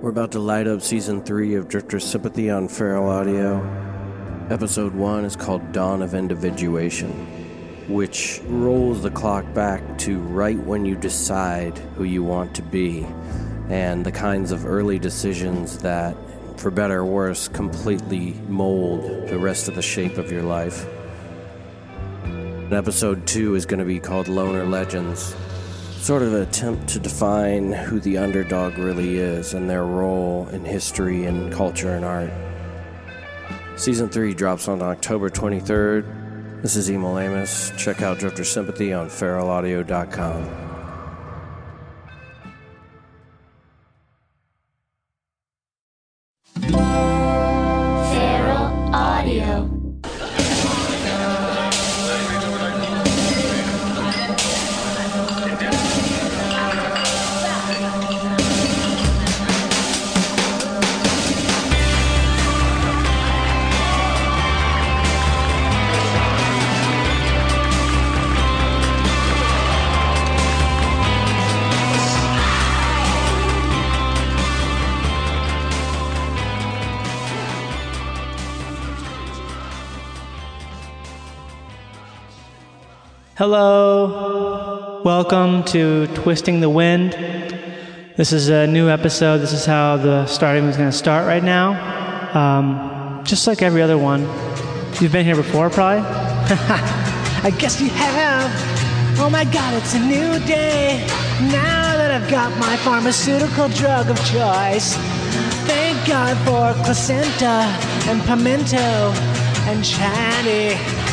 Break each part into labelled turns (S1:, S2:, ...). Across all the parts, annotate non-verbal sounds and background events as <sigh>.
S1: We're about to light up season three of Drifter Sympathy on Feral Audio. Episode one is called Dawn of Individuation, which rolls the clock back to right when you decide who you want to be and the kinds of early decisions that, for better or worse, completely mold the rest of the shape of your life. And episode two is going to be called Loner Legends sort of an attempt to define who the underdog really is and their role in history and culture and art. Season 3 drops on October 23rd. This is Emil Amos. Check out Drifter Sympathy on feralaudio.com.
S2: Welcome to Twisting the Wind. This is a new episode. This is how the starting is going to start right now. Um, just like every other one. You've been here before, probably? <laughs> I guess you have. Oh my god, it's a new day. Now that I've got my pharmaceutical drug of choice. Thank God for placenta and pimento and chatty.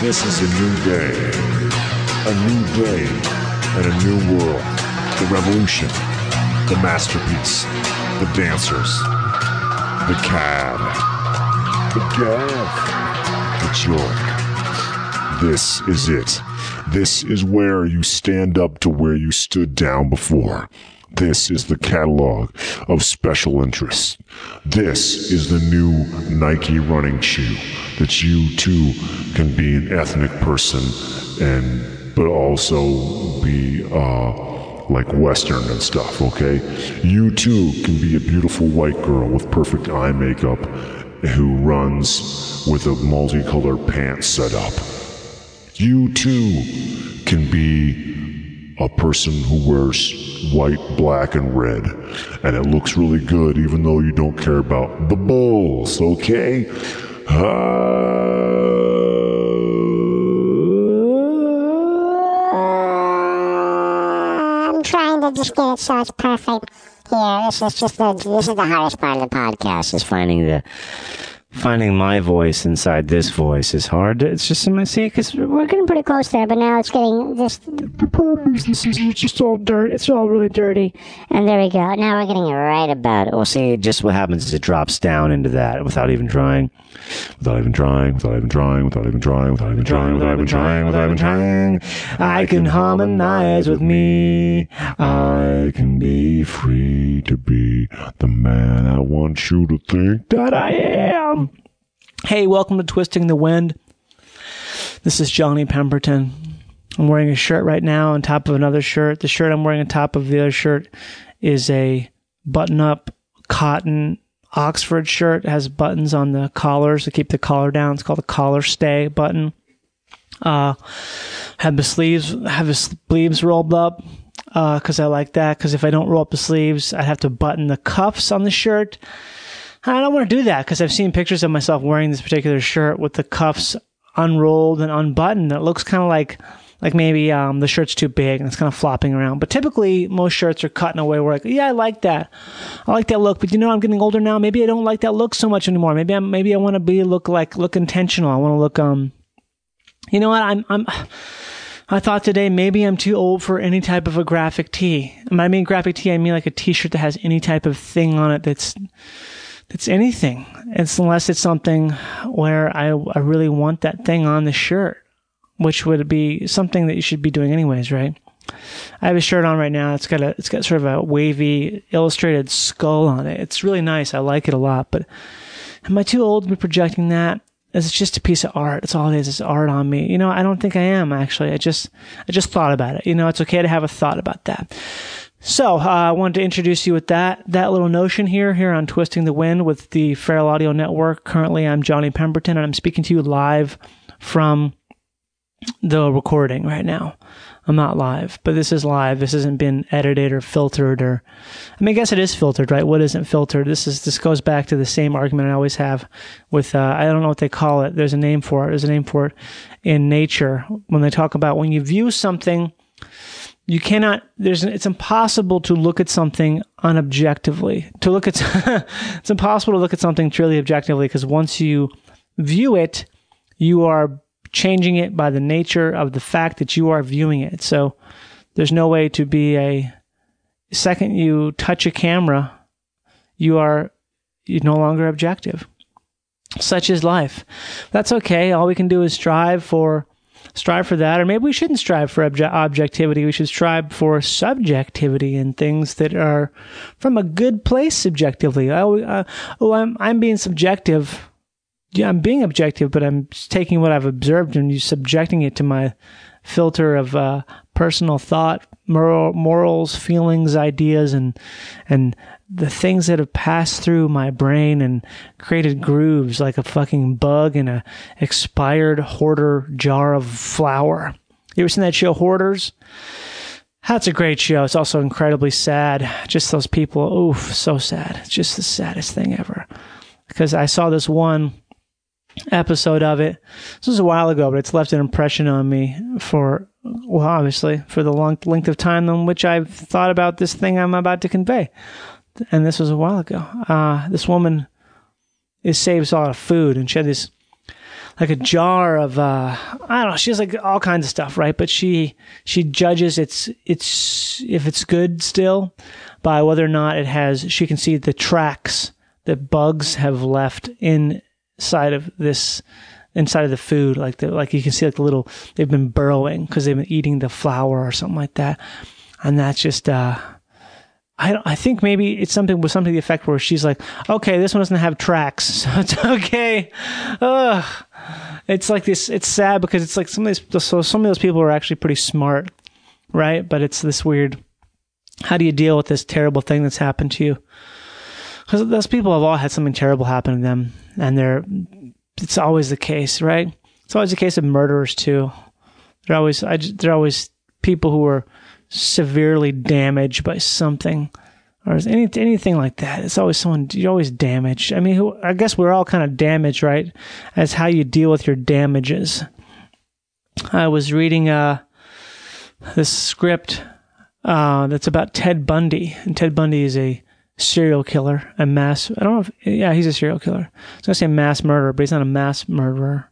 S3: This is a new day. A new day and a new world. The revolution. The masterpiece. The dancers. The cab. The gav. The joy. This is it. This is where you stand up to where you stood down before. This is the catalog of special interests. This is the new Nike running shoe that you too can be an ethnic person and but also be uh like western and stuff, okay? You too can be a beautiful white girl with perfect eye makeup who runs with a multicolored pants set up. You too can be a person who wears white, black, and red. And it looks really good even though you don't care about the bulls, okay?
S4: I'm trying to just get it so it's perfect here. This is just the this is the hardest part of the podcast is finding the
S5: finding my voice inside this voice is hard. It's just in my see because
S4: we're getting pretty close there, but now it's getting just
S2: The problem is this is just all dirt. It's all really dirty.
S4: and there we go. Now we're getting it right about it.
S5: We'll see, just what happens is it drops down into that without even trying, without even trying, without even trying, without even trying, without even trying, without even trying, without even trying. I can harmonize with me. I can be free to be the man I want you to think that I am.
S2: Hey, welcome to Twisting the Wind. This is Johnny Pemberton. I'm wearing a shirt right now on top of another shirt. The shirt I'm wearing on top of the other shirt is a button up cotton Oxford shirt. It has buttons on the collars to keep the collar down. It's called a collar stay button. Uh, have the sleeves have the sleeves rolled up because I like that. Because if I don't roll up the sleeves, I'd have to button the cuffs on the shirt. I don't want to do that because I've seen pictures of myself wearing this particular shirt with the cuffs unrolled and unbuttoned. It looks kind of like like maybe um, the shirt's too big and it's kind of flopping around. But typically, most shirts are cut in a way where, like, yeah, I like that. I like that look. But you know, I'm getting older now. Maybe I don't like that look so much anymore. Maybe I'm maybe I want to be look like look intentional. I want to look um. You know what? I'm I'm. I thought today maybe I'm too old for any type of a graphic tee. When I mean graphic tee, I mean like a T-shirt that has any type of thing on it that's that's anything. It's unless it's something where I I really want that thing on the shirt, which would be something that you should be doing anyways, right? I have a shirt on right now. It's got a it's got sort of a wavy illustrated skull on it. It's really nice. I like it a lot. But am I too old to be projecting that? It's just a piece of art. It's all it is. It's art on me. You know, I don't think I am actually. I just I just thought about it. You know, it's okay to have a thought about that. So uh, I wanted to introduce you with that that little notion here here on Twisting the Wind with the Feral Audio Network. Currently, I'm Johnny Pemberton, and I'm speaking to you live from the recording right now. I'm not live, but this is live. This hasn't been edited or filtered or I mean I guess it is filtered, right? What isn't filtered? This is this goes back to the same argument I always have with uh, I don't know what they call it. There's a name for it. There's a name for it in nature when they talk about when you view something you cannot there's it's impossible to look at something unobjectively. To look at <laughs> it's impossible to look at something truly objectively because once you view it, you are changing it by the nature of the fact that you are viewing it. So there's no way to be a second you touch a camera, you are you're no longer objective. Such is life. That's okay. All we can do is strive for strive for that or maybe we shouldn't strive for obje- objectivity. We should strive for subjectivity and things that are from a good place subjectively. Oh, uh, oh I'm, I'm being subjective. Yeah, I'm being objective, but I'm taking what I've observed and you subjecting it to my filter of uh, personal thought, moral, morals, feelings, ideas, and and the things that have passed through my brain and created grooves like a fucking bug in a expired hoarder jar of flour. You ever seen that show Hoarders? That's a great show. It's also incredibly sad. Just those people, oof, so sad. It's just the saddest thing ever. Because I saw this one episode of it. This was a while ago, but it's left an impression on me for, well, obviously, for the long length of time in which I've thought about this thing I'm about to convey. And this was a while ago. Uh, this woman is saves a lot of food, and she had this like a jar of uh, I don't know. She has like all kinds of stuff, right? But she she judges its its if it's good still by whether or not it has. She can see the tracks that bugs have left inside of this inside of the food like the like you can see like the little they've been burrowing because they've been eating the flour or something like that and that's just uh I, I think maybe it's something with something to the effect where she's like, okay, this one doesn't have tracks, <laughs> so it's okay. Ugh. It's like this. It's sad because it's like some of these. So some of those people are actually pretty smart, right? But it's this weird. How do you deal with this terrible thing that's happened to you? Because those people have all had something terrible happen to them, and they're it's always the case, right? It's always the case of murderers too. They're always I, they're always people who are severely damaged by something or any anything like that. It's always someone you're always damaged. I mean, who, I guess we're all kind of damaged, right? As how you deal with your damages. I was reading uh this script uh, that's about Ted Bundy, and Ted Bundy is a serial killer, a mass. I don't know if yeah, he's a serial killer. I was gonna say mass murderer, but he's not a mass murderer.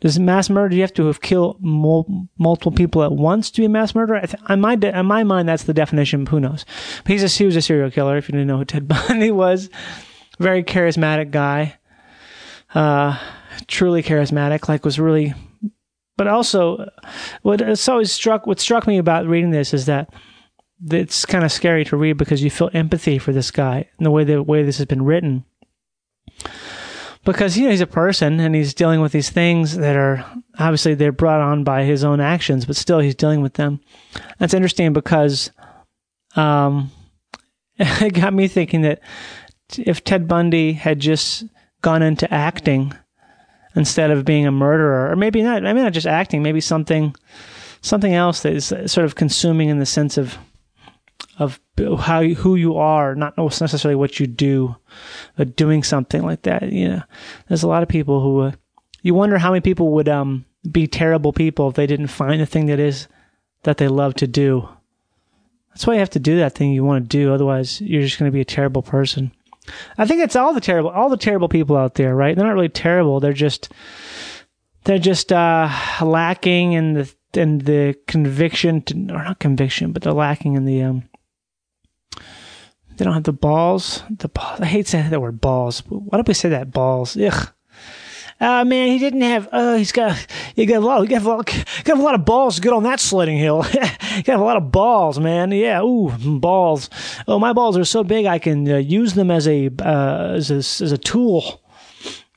S2: Does mass murder? Do you have to have killed mul- multiple people at once to be a mass murderer? Th- on my de- on my mind, that's the definition. Who knows? But he's a he was a serial killer. If you didn't know who Ted <laughs> Bundy was, very charismatic guy, uh, truly charismatic. Like was really, but also, what it's always struck. What struck me about reading this is that it's kind of scary to read because you feel empathy for this guy and the way the way this has been written. Because you know he's a person and he's dealing with these things that are obviously they're brought on by his own actions, but still he's dealing with them. That's interesting because um, <laughs> it got me thinking that if Ted Bundy had just gone into acting instead of being a murderer, or maybe not, maybe not just acting, maybe something something else that is sort of consuming in the sense of of how who you are, not necessarily what you do, but doing something like that. You know, there's a lot of people who uh, you wonder how many people would um be terrible people if they didn't find the thing that is that they love to do. That's why you have to do that thing you want to do. Otherwise, you're just going to be a terrible person. I think it's all the terrible, all the terrible people out there, right? They're not really terrible. They're just, they're just uh, lacking in the in the conviction, to, or not conviction, but they're lacking in the um, they don't have the balls. The balls. I hate saying that word balls. Why don't we say that balls? Ugh. Uh, man, he didn't have. Uh, he's got. He got a lot. He got a lot. Got a lot of balls Good on that sledding hill. <laughs> he got a lot of balls, man. Yeah. Ooh, balls. Oh, my balls are so big I can uh, use them as a uh, as a as a tool.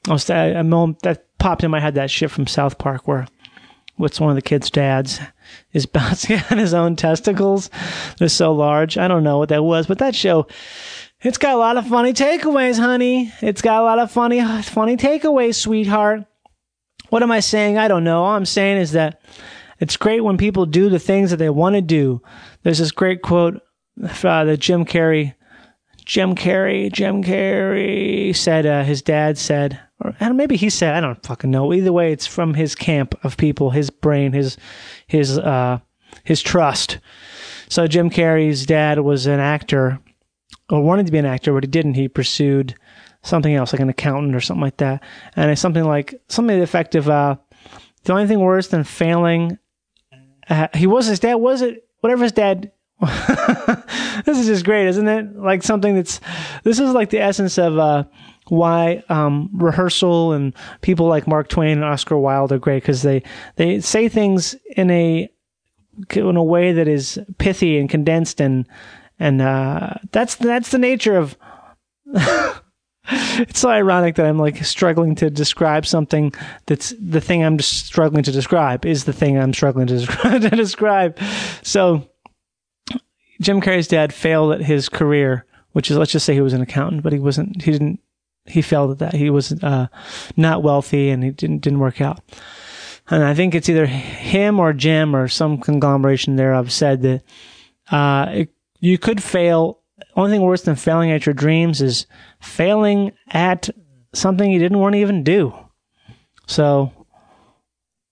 S2: I was a moment that popped in my head. That shit from South Park where what's one of the kids' dads is bouncing <laughs> on his own testicles. They're so large. I don't know what that was, but that show. It's got a lot of funny takeaways, honey. It's got a lot of funny, funny takeaways, sweetheart. What am I saying? I don't know. All I'm saying is that it's great when people do the things that they want to do. There's this great quote uh, that Jim Carrey, Jim Carrey, Jim Carrey said, uh, his dad said, or and maybe he said, I don't fucking know. Either way, it's from his camp of people, his brain, his, his, uh, his trust. So Jim Carrey's dad was an actor or wanted to be an actor, but he didn't. He pursued something else, like an accountant or something like that. And it's something like something to the effect of uh, the only thing worse than failing. Uh, he was his dad. Was it whatever his dad? <laughs> this is just great, isn't it? Like something that's this is like the essence of uh, why um, rehearsal and people like Mark Twain and Oscar Wilde are great because they they say things in a in a way that is pithy and condensed and and uh, that's that's the nature of. <laughs> it's so ironic that I'm like struggling to describe something that's the thing I'm just struggling to describe is the thing I'm struggling to <laughs> to describe. So, Jim Carrey's dad failed at his career, which is let's just say he was an accountant, but he wasn't. He didn't. He failed at that. He was uh, not wealthy, and he didn't didn't work out. And I think it's either him or Jim or some conglomeration thereof said that uh, it, you could fail. Only thing worse than failing at your dreams is failing at something you didn't want to even do. So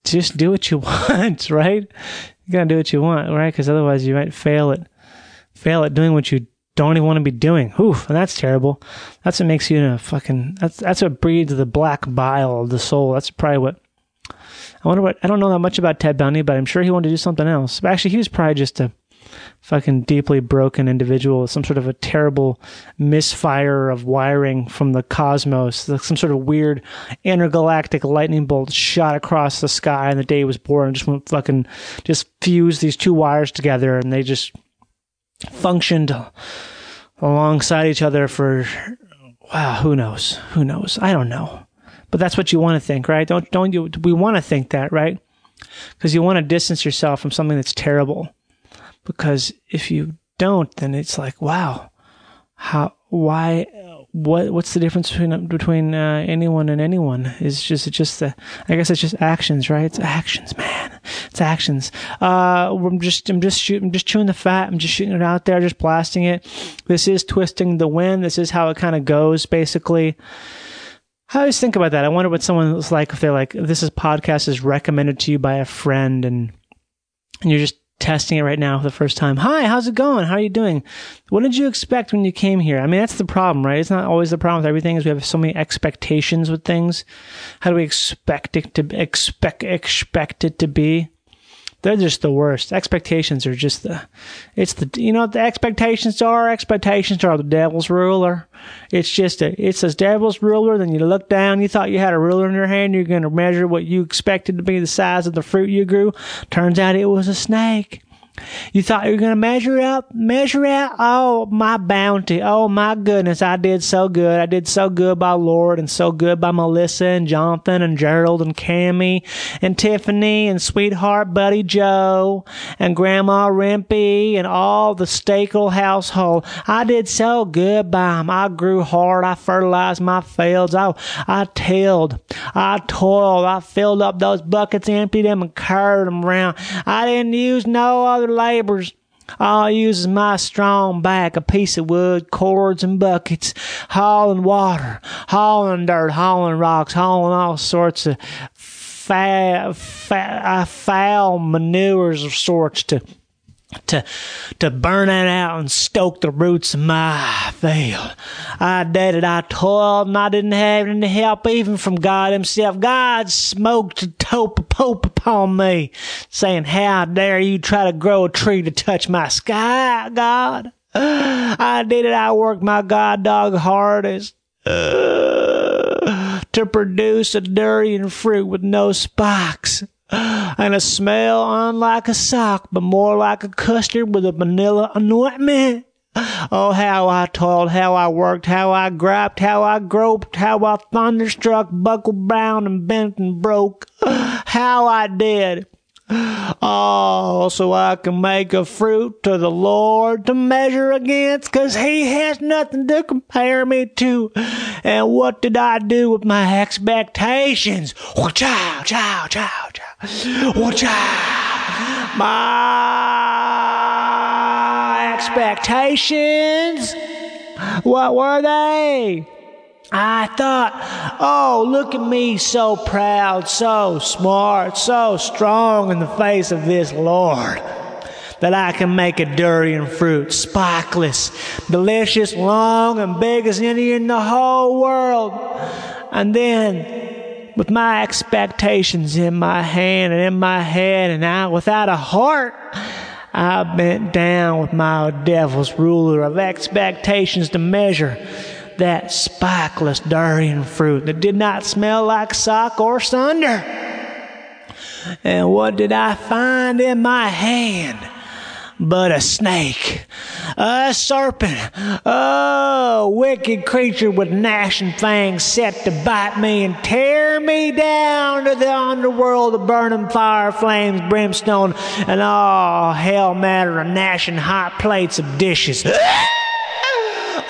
S2: just do what you <laughs> want, right? You gotta do what you want, right? Because otherwise you might fail at fail at doing what you don't even want to be doing. Oof, and that's terrible. That's what makes you a fucking. That's that's what breeds the black bile of the soul. That's probably what. I wonder what. I don't know that much about Ted Bundy, but I'm sure he wanted to do something else. But actually, he was probably just a fucking deeply broken individual, some sort of a terrible misfire of wiring from the cosmos, some sort of weird intergalactic lightning bolt shot across the sky on the day was born and just went fucking just fused these two wires together and they just functioned alongside each other for wow, who knows? Who knows? I don't know. But that's what you want to think, right? Don't don't you we want to think that, right? Because you want to distance yourself from something that's terrible because if you don't, then it's like, wow, how, why, what, what's the difference between between uh, anyone and anyone? Is just it's just the, I guess it's just actions, right? It's actions, man. It's actions. Uh, I'm just, I'm just shooting, I'm just chewing the fat. I'm just shooting it out there, just blasting it. This is twisting the wind. This is how it kind of goes, basically. I always think about that. I wonder what someone someone's like if they're like, this is podcast is recommended to you by a friend and and you're just testing it right now for the first time. Hi, how's it going? How are you doing? What did you expect when you came here? I mean, that's the problem, right? It's not always the problem with everything is we have so many expectations with things. How do we expect it to expect expect it to be? They're just the worst. Expectations are just the it's the you know what the expectations are? Expectations are the devil's ruler. It's just a it's a devil's ruler, then you look down, you thought you had a ruler in your hand, you're gonna measure what you expected to be the size of the fruit you grew. Turns out it was a snake. You thought you were going to measure out, measure out. Oh, my bounty. Oh, my goodness. I did so good. I did so good by Lord and so good by Melissa and Jonathan and Gerald and Cammy and Tiffany and sweetheart Buddy Joe and Grandma Rimpy and all the Stakel household. I did so good by them. I grew hard. I fertilized my fields. I, I tilled. I toiled. I filled up those buckets, emptied them and carried them around. I didn't use no other labors. I use my strong back, a piece of wood, cords and buckets, hauling water, hauling dirt, hauling rocks, hauling all sorts of foul, foul, foul manures of sorts to to to burn it out and stoke the roots of my fail. I did it. I toiled, and I didn't have any help even from God Himself. God smoked a tope pope upon me, saying, "How dare you try to grow a tree to touch my sky, God?" <gasps> I did it. I worked my god dog hardest. Uh, to produce a durian fruit with no spikes and a smell unlike a sock, but more like a custard with a vanilla anointment. Oh, how I toiled, how I worked, how I griped, how I groped, how I thunderstruck, buckled bound and bent and broke. How I did. Oh, so I can make a fruit to the Lord to measure against, 'cause He has nothing to compare me to. And what did I do with my expectations? Chow, chow, chow, chow. Chow. My expectations? What were they? I thought, oh, look at me, so proud, so smart, so strong in the face of this Lord, that I can make a durian fruit, spikeless, delicious, long, and big as any in the whole world. And then, with my expectations in my hand and in my head, and I without a heart, I bent down with my devil's ruler of expectations to measure that spikeless durian fruit that did not smell like sock or sunder. And what did I find in my hand? But a snake, a serpent, oh, wicked creature with gnashing fangs set to bite me and tear me down to the underworld of burning fire, flames, brimstone, and all hell matter of gnashing hot plates of dishes. <laughs>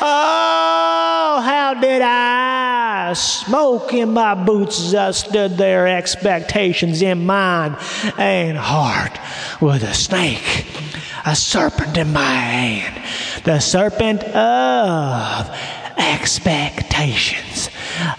S2: Oh, how did I smoke in my boots as I stood there, expectations in mind and heart, with a snake, a serpent in my hand, the serpent of expectations.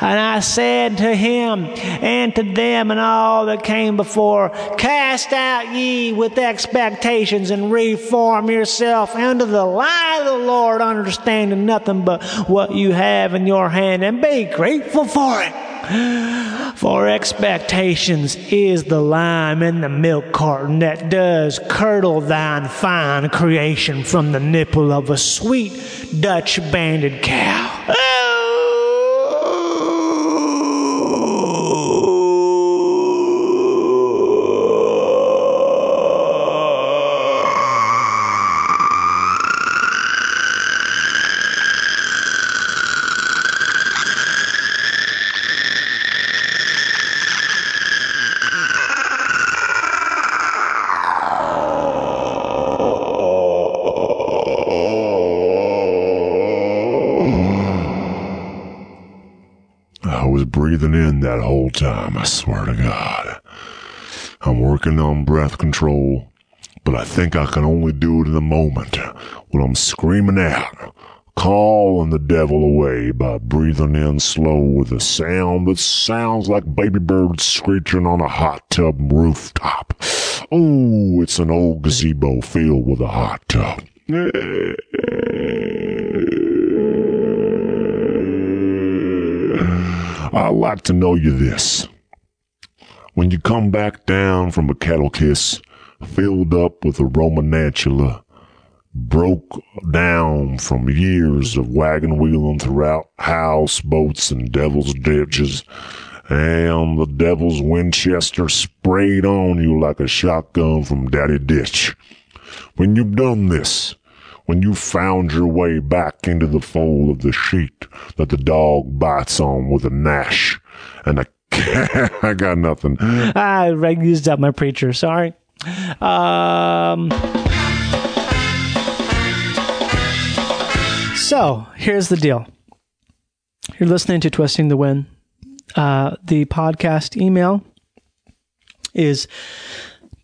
S2: And I said to him and to them and all that came before, Cast out ye with expectations and reform yourself unto the light of the Lord, understanding nothing but what you have in your hand, and be grateful for it. For expectations is the lime in the milk carton that does curdle thine fine creation from the nipple of a sweet Dutch banded cow. <laughs>
S3: I was breathing in that whole time, I swear to God. I'm working on breath control, but I think I can only do it in a moment when I'm screaming out, calling the devil away by breathing in slow with a sound that sounds like baby birds screeching on a hot tub rooftop. Oh, it's an old gazebo filled with a hot tub. <laughs> I'd like to know you this. When you come back down from a cattle kiss, filled up with a Romanantula, broke down from years of wagon wheeling throughout houseboats and devil's ditches, and the devil's Winchester sprayed on you like a shotgun from Daddy Ditch. When you've done this, when you found your way back into the fold of the sheet that the dog bites on with a gnash and a <laughs> I got nothing.
S2: I used up my preacher. Sorry. Um, so here's the deal. You're listening to Twisting the Wind. Uh, the podcast email is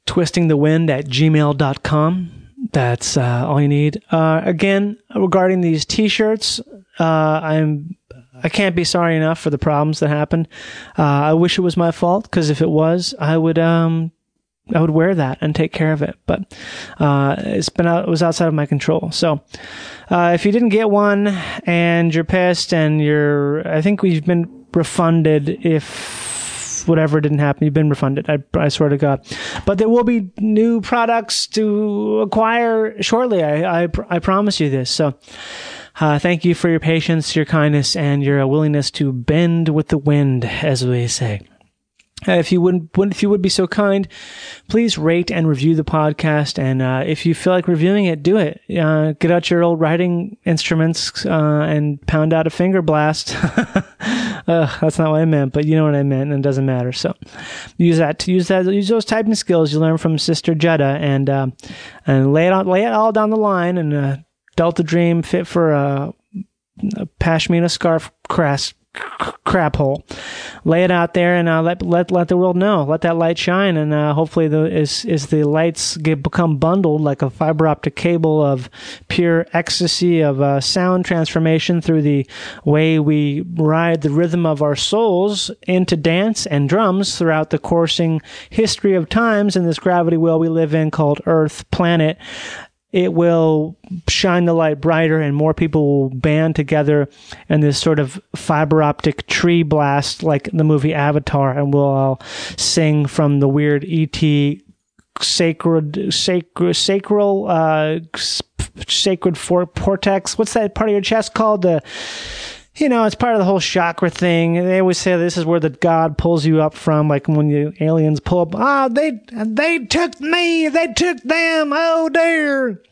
S2: twistingthewind at gmail.com. That's uh, all you need. Uh, again, regarding these T-shirts, uh, I'm I can't be sorry enough for the problems that happened. Uh, I wish it was my fault because if it was, I would um I would wear that and take care of it. But uh, it's been out, it was outside of my control. So uh, if you didn't get one and you're pissed and you're, I think we've been refunded if whatever didn't happen. You've been refunded. I, I swear to God. But there will be new products to acquire shortly. I I, I promise you this. So. Uh, thank you for your patience, your kindness, and your willingness to bend with the wind, as we say. Uh, if you wouldn't, if you would be so kind, please rate and review the podcast. And uh, if you feel like reviewing it, do it. Uh, get out your old writing instruments uh, and pound out a finger blast. <laughs> uh, that's not what I meant, but you know what I meant, and it doesn't matter. So use that use that use those typing skills you learn from Sister Jetta, and uh, and lay it on lay it all down the line. And uh, Delta Dream fit for a, a pashmina scarf crest crap hole. Lay it out there and uh, let let let the world know. Let that light shine, and uh, hopefully, the as as the lights get become bundled like a fiber optic cable of pure ecstasy of uh, sound transformation through the way we ride the rhythm of our souls into dance and drums throughout the coursing history of times in this gravity wheel we live in called Earth planet it will shine the light brighter and more people will band together in this sort of fiber optic tree blast like the movie Avatar and we'll all sing from the weird ET sacred sacred sacral uh sacred for portex what's that part of your chest called? The you know, it's part of the whole chakra thing. They always say this is where the God pulls you up from, like when the aliens pull up. Ah, they they took me, they took them. Oh dear.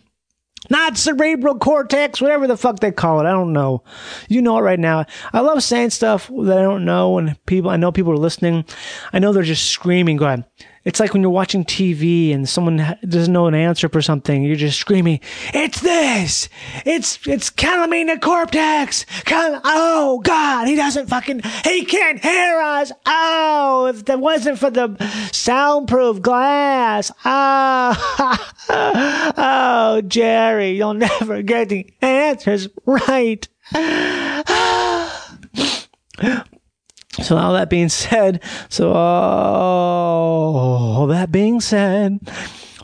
S2: Not cerebral cortex, whatever the fuck they call it. I don't know. You know it right now. I love saying stuff that I don't know, and people. I know people are listening. I know they're just screaming, going. It's like when you're watching TV and someone doesn't know an answer for something. You're just screaming, "It's this! It's it's calamina cortex! Cal- oh God, he doesn't fucking he can't hear us! Oh, if that wasn't for the soundproof glass! Oh, <laughs> oh, Jerry, you'll never get the answers right." <sighs> <laughs> So all that being said, so all that being said,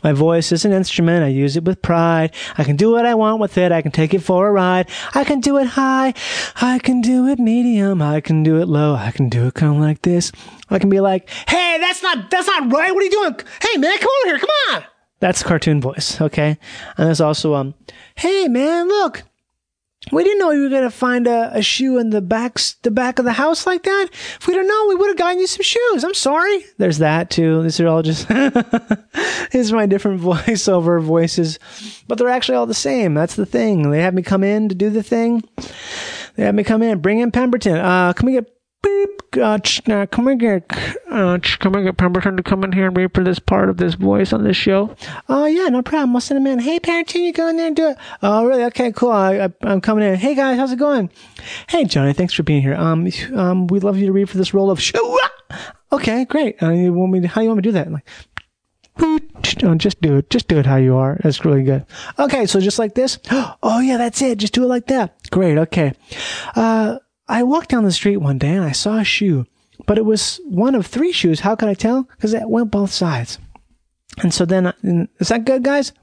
S2: my voice is an instrument. I use it with pride. I can do what I want with it. I can take it for a ride. I can do it high. I can do it medium. I can do it low. I can do it kind of like this. I can be like, "Hey, that's not that's not right. What are you doing? Hey, man, come over here. Come on." That's cartoon voice, okay? And there's also um, "Hey, man, look." We didn't know you were gonna find a, a shoe in the back the back of the house like that. If we'd have known, we would have gotten you some shoes. I'm sorry. There's that too. These are all just <laughs> these are my different <laughs> voiceover voices, but they're actually all the same. That's the thing. They have me come in to do the thing. They have me come in. Bring in Pemberton. Uh, can we get beep? Uh, ch- uh, can we get uh, can we get Pemberton to come in here and read for this part of this voice on this show? Oh yeah, no problem. I'll send him in. Hey, Pemberton, you go in there and do it. Oh really? Okay, cool. I, I, I'm coming in. Hey guys, how's it going? Hey Johnny, thanks for being here. Um, um, we'd love you to read for this role of. Sh- <laughs> okay, great. Uh, you want me? To, how you want me to do that? I'm like, no, just do it. Just do it how you are. That's really good. Okay, so just like this. <gasps> Oh yeah, that's it. Just do it like that. Great. Okay. Uh, I walked down the street one day and I saw a shoe, but it was one of three shoes. How could I tell? Because it went both sides. And so then, and is that good, guys?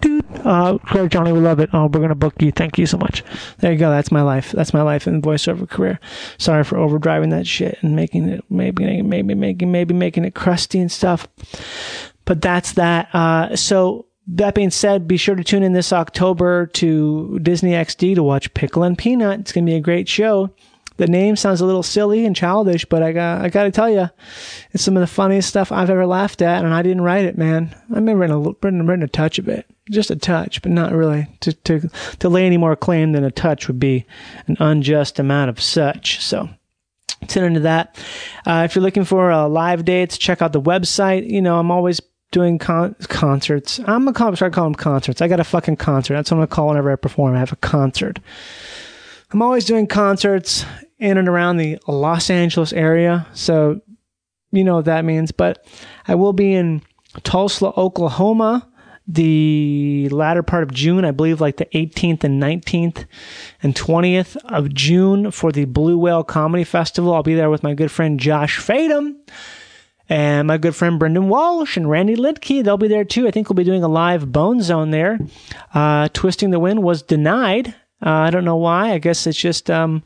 S2: Dude, uh, great, Johnny, we love it. Oh, we're gonna book you. Thank you so much. There you go. That's my life. That's my life in voiceover career. Sorry for overdriving that shit and making it maybe maybe making maybe making it crusty and stuff. But that's that. Uh, so that being said, be sure to tune in this October to Disney XD to watch Pickle and Peanut. It's gonna be a great show. The name sounds a little silly and childish, but I got I got to tell you, it's some of the funniest stuff I've ever laughed at, and I didn't write it, man. I remember written a, written, written a touch of it, just a touch, but not really. To to to lay any more claim than a touch would be an unjust amount of such. So tune into that. Uh, if you're looking for uh, live dates, check out the website. You know, I'm always doing con- concerts. I'm gonna call, start calling them concerts. I got a fucking concert. That's what I'm gonna call whenever I perform. I have a concert. I'm always doing concerts in and around the Los Angeles area. So you know what that means. But I will be in Tulsa, Oklahoma, the latter part of June, I believe like the 18th and 19th and 20th of June for the Blue Whale Comedy Festival. I'll be there with my good friend Josh Fadem and my good friend Brendan Walsh and Randy Liedtke. They'll be there too. I think we'll be doing a live Bone Zone there. Uh, Twisting the Wind was denied. Uh, I don't know why. I guess it's just um,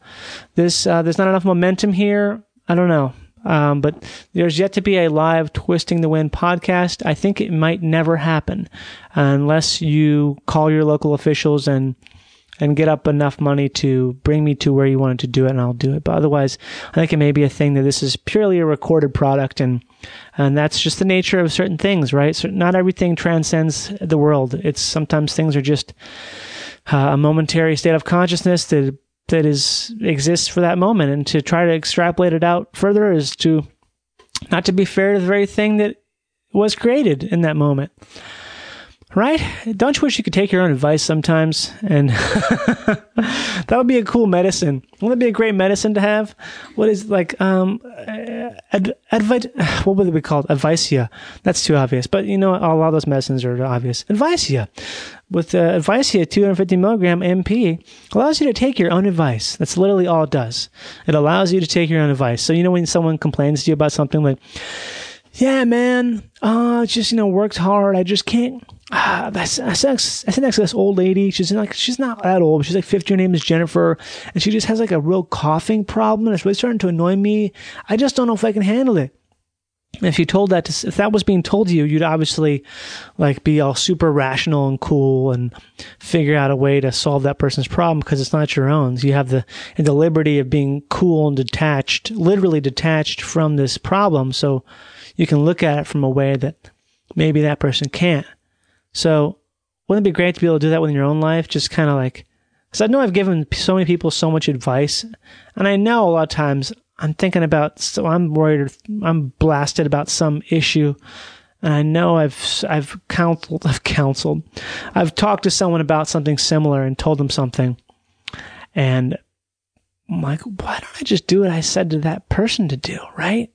S2: this. Uh, there's not enough momentum here. I don't know. Um, but there's yet to be a live Twisting the Wind podcast. I think it might never happen unless you call your local officials and and get up enough money to bring me to where you wanted to do it, and I'll do it. But otherwise, I think it may be a thing that this is purely a recorded product, and and that's just the nature of certain things, right? So not everything transcends the world. It's sometimes things are just uh, a momentary state of consciousness that that is exists for that moment, and to try to extrapolate it out further is to not to be fair to the very thing that was created in that moment. Right? Don't you wish you could take your own advice sometimes? And <laughs> that would be a cool medicine. Wouldn't that be a great medicine to have? What is like um ad, advi- <sighs> what would it be called? Advicia. That's too obvious. But you know, a lot of those medicines are obvious. Advicia. With uh, Advicia 250 milligram MP allows you to take your own advice. That's literally all it does. It allows you to take your own advice. So you know when someone complains to you about something like yeah, man, uh, just, you know, worked hard. I just can't. I, sit next, I sit next to this old lady. She's like, she's not that old. She's like 50. Her name is Jennifer. And she just has like a real coughing problem. And it's really starting to annoy me. I just don't know if I can handle it. If you told that to, if that was being told to you, you'd obviously like be all super rational and cool and figure out a way to solve that person's problem because it's not your own. You have the, the liberty of being cool and detached, literally detached from this problem. So you can look at it from a way that maybe that person can't. So wouldn't it be great to be able to do that within your own life? Just kind of like, because I know I've given so many people so much advice, and I know a lot of times I'm thinking about, so I'm worried, I'm blasted about some issue, and I know I've I've counseled, <laughs> I've counseled, I've talked to someone about something similar and told them something, and I'm like, why don't I just do what I said to that person to do, right?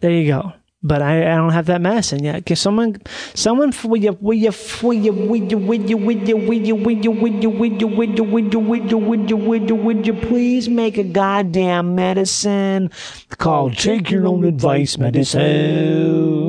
S2: There you go but I, I don't have that medicine yet. Can someone, someone, will you, will you, will you, will you, will you, will you, will you, will you, will you, will you, will you, will you, will you, will you, will you, will you, please make a goddamn medicine called Take Your Own Advice Medicine.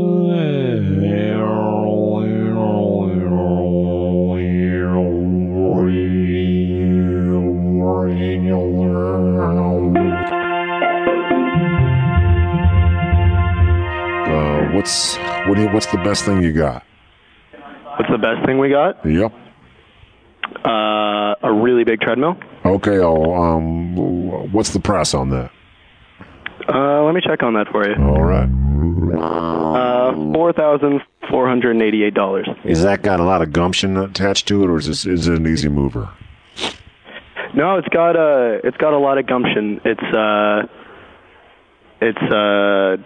S3: Best thing you got?
S6: What's the best thing we got?
S3: Yep.
S6: Uh, a really big treadmill.
S3: Okay. Oh, um, what's the price on that?
S6: Uh, let me check on that for you.
S3: All right.
S6: Uh, four thousand four hundred and eighty-eight dollars.
S3: Is that got a lot of gumption attached to it, or is this is it an easy mover?
S6: No, it's got a it's got a lot of gumption. It's uh, it's uh,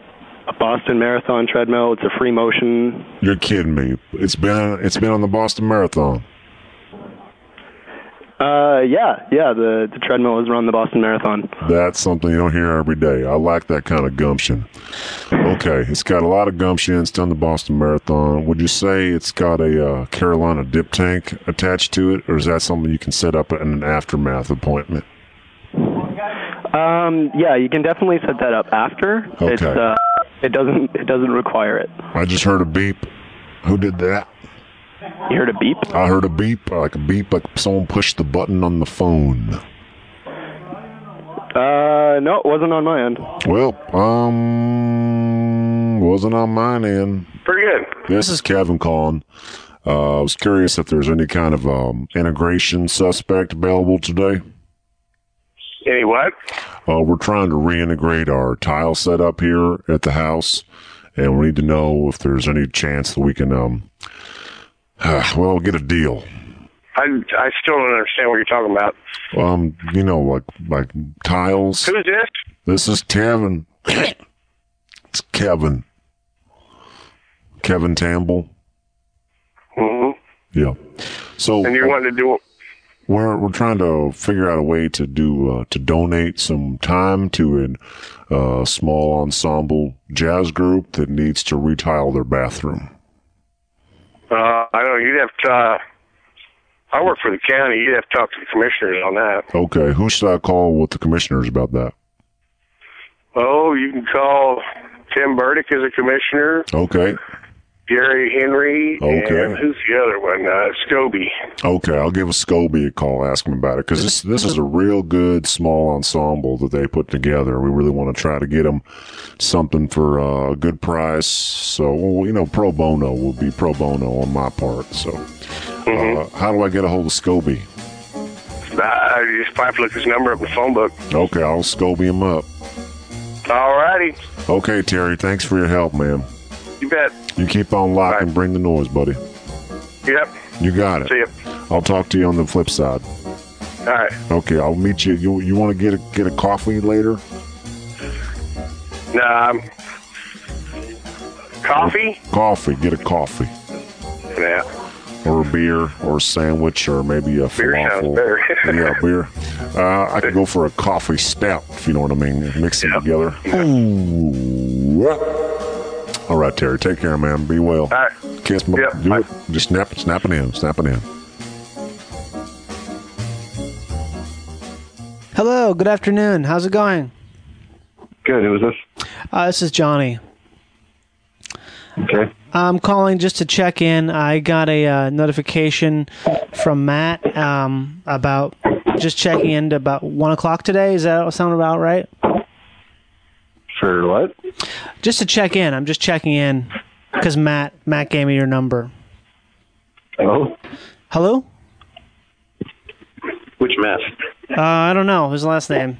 S6: a Boston Marathon treadmill. It's a free motion.
S3: You're kidding me. It's been it's been on the Boston Marathon.
S6: Uh, yeah, yeah. The the treadmill has run the Boston Marathon.
S3: That's something you don't hear every day. I like that kind of gumption. Okay, it's got a lot of gumption. It's done the Boston Marathon. Would you say it's got a uh, Carolina dip tank attached to it, or is that something you can set up in an aftermath appointment?
S6: Um, yeah, you can definitely set that up after.
S3: Okay.
S6: It's uh, it doesn't it doesn't require it.
S3: I just heard a beep. Who did that?
S6: You heard a beep?
S3: I heard a beep, like a beep, like someone pushed the button on the phone.
S6: Uh, no, it wasn't on my end.
S3: Well, um, wasn't on mine end.
S7: Pretty good.
S3: This is Kevin calling. Uh, I was curious if there's any kind of um, integration suspect available today.
S7: Any what?
S3: Uh, we're trying to reintegrate our tile setup here at the house, and we need to know if there's any chance that we can, um, <sighs> well, get a deal.
S7: I, I still don't understand what you're talking about.
S3: Um, you know, like like tiles.
S7: Who's this?
S3: This is Kevin. <coughs> it's Kevin. Kevin Tamble.
S7: hmm
S3: Yeah. So
S7: And you're wanting to do
S3: we're we're trying to figure out a way to do uh, to donate some time to a uh, small ensemble jazz group that needs to retile their bathroom.
S7: Uh, I don't know. You'd have to. Uh, I work for the county. You'd have to talk to the commissioners on that.
S3: Okay, who should I call with the commissioners about that?
S7: Oh, you can call Tim Burdick as a commissioner,
S3: Okay,
S7: Gary Henry,
S3: Okay.
S7: and who's the other one? Uh, Scobie.
S3: okay, I'll give a Scobie a call, ask him about it because this this is a real good small ensemble that they put together. We really want to try to get them something for uh, a good price. So you know, pro bono will be pro bono on my part. So, uh, how do I get a hold of Scobie?
S7: you just probably look his number up in the phone book.
S3: Okay, I'll Scobie him up.
S7: Alrighty.
S3: Okay, Terry, thanks for your help, man.
S7: You bet.
S3: You keep on locking. and bring the noise, buddy.
S7: Yep.
S3: You got it.
S7: See ya.
S3: I'll talk to you on the flip side.
S7: All right.
S3: Okay, I'll meet you. You you want to get a get a coffee later?
S7: Nah. um, coffee?
S3: Coffee. Get a coffee
S7: Yeah.
S3: or a beer or a sandwich or maybe a
S7: Beer
S3: falafel. <laughs> yeah, beer. Uh, I could go for a coffee stout if you know what I mean. Mix them together. Ooh. All right, Terry. Take care, man. Be well.
S7: All right.
S3: Kiss my.
S7: Yep,
S3: do it. Just snap it. Snap it in. Snap it in.
S2: Hello, good afternoon. How's it going?
S6: Good. Who is this?
S2: Uh, this is Johnny.
S6: Okay.
S2: I'm calling just to check in. I got a uh, notification from Matt um, about just checking in to about one o'clock today. Is that sound about right?
S6: For what?
S2: Just to check in. I'm just checking in because Matt Matt gave me your number.
S6: Oh.
S2: Hello?
S6: Which Matt?
S2: Uh, I don't know his last name.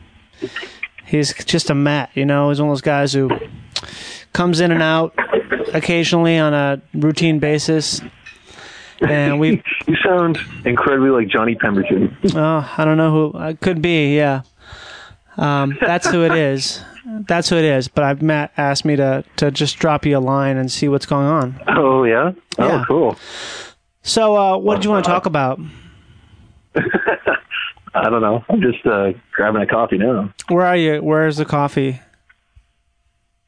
S2: He's just a Matt, you know. He's one of those guys who comes in and out occasionally on a routine basis. And we, <laughs>
S6: You sound incredibly like Johnny Pemberton.
S2: oh, I don't know who. It could be, yeah. Um, that's who it is. That's who it is. But I've Matt asked me to to just drop you a line and see what's going on.
S6: Oh yeah. Oh
S2: Yeah.
S6: cool.
S2: So, uh, what did you want to talk about? <laughs>
S6: I don't know. I'm just uh, grabbing a coffee now.
S2: Where are you? Where's the coffee?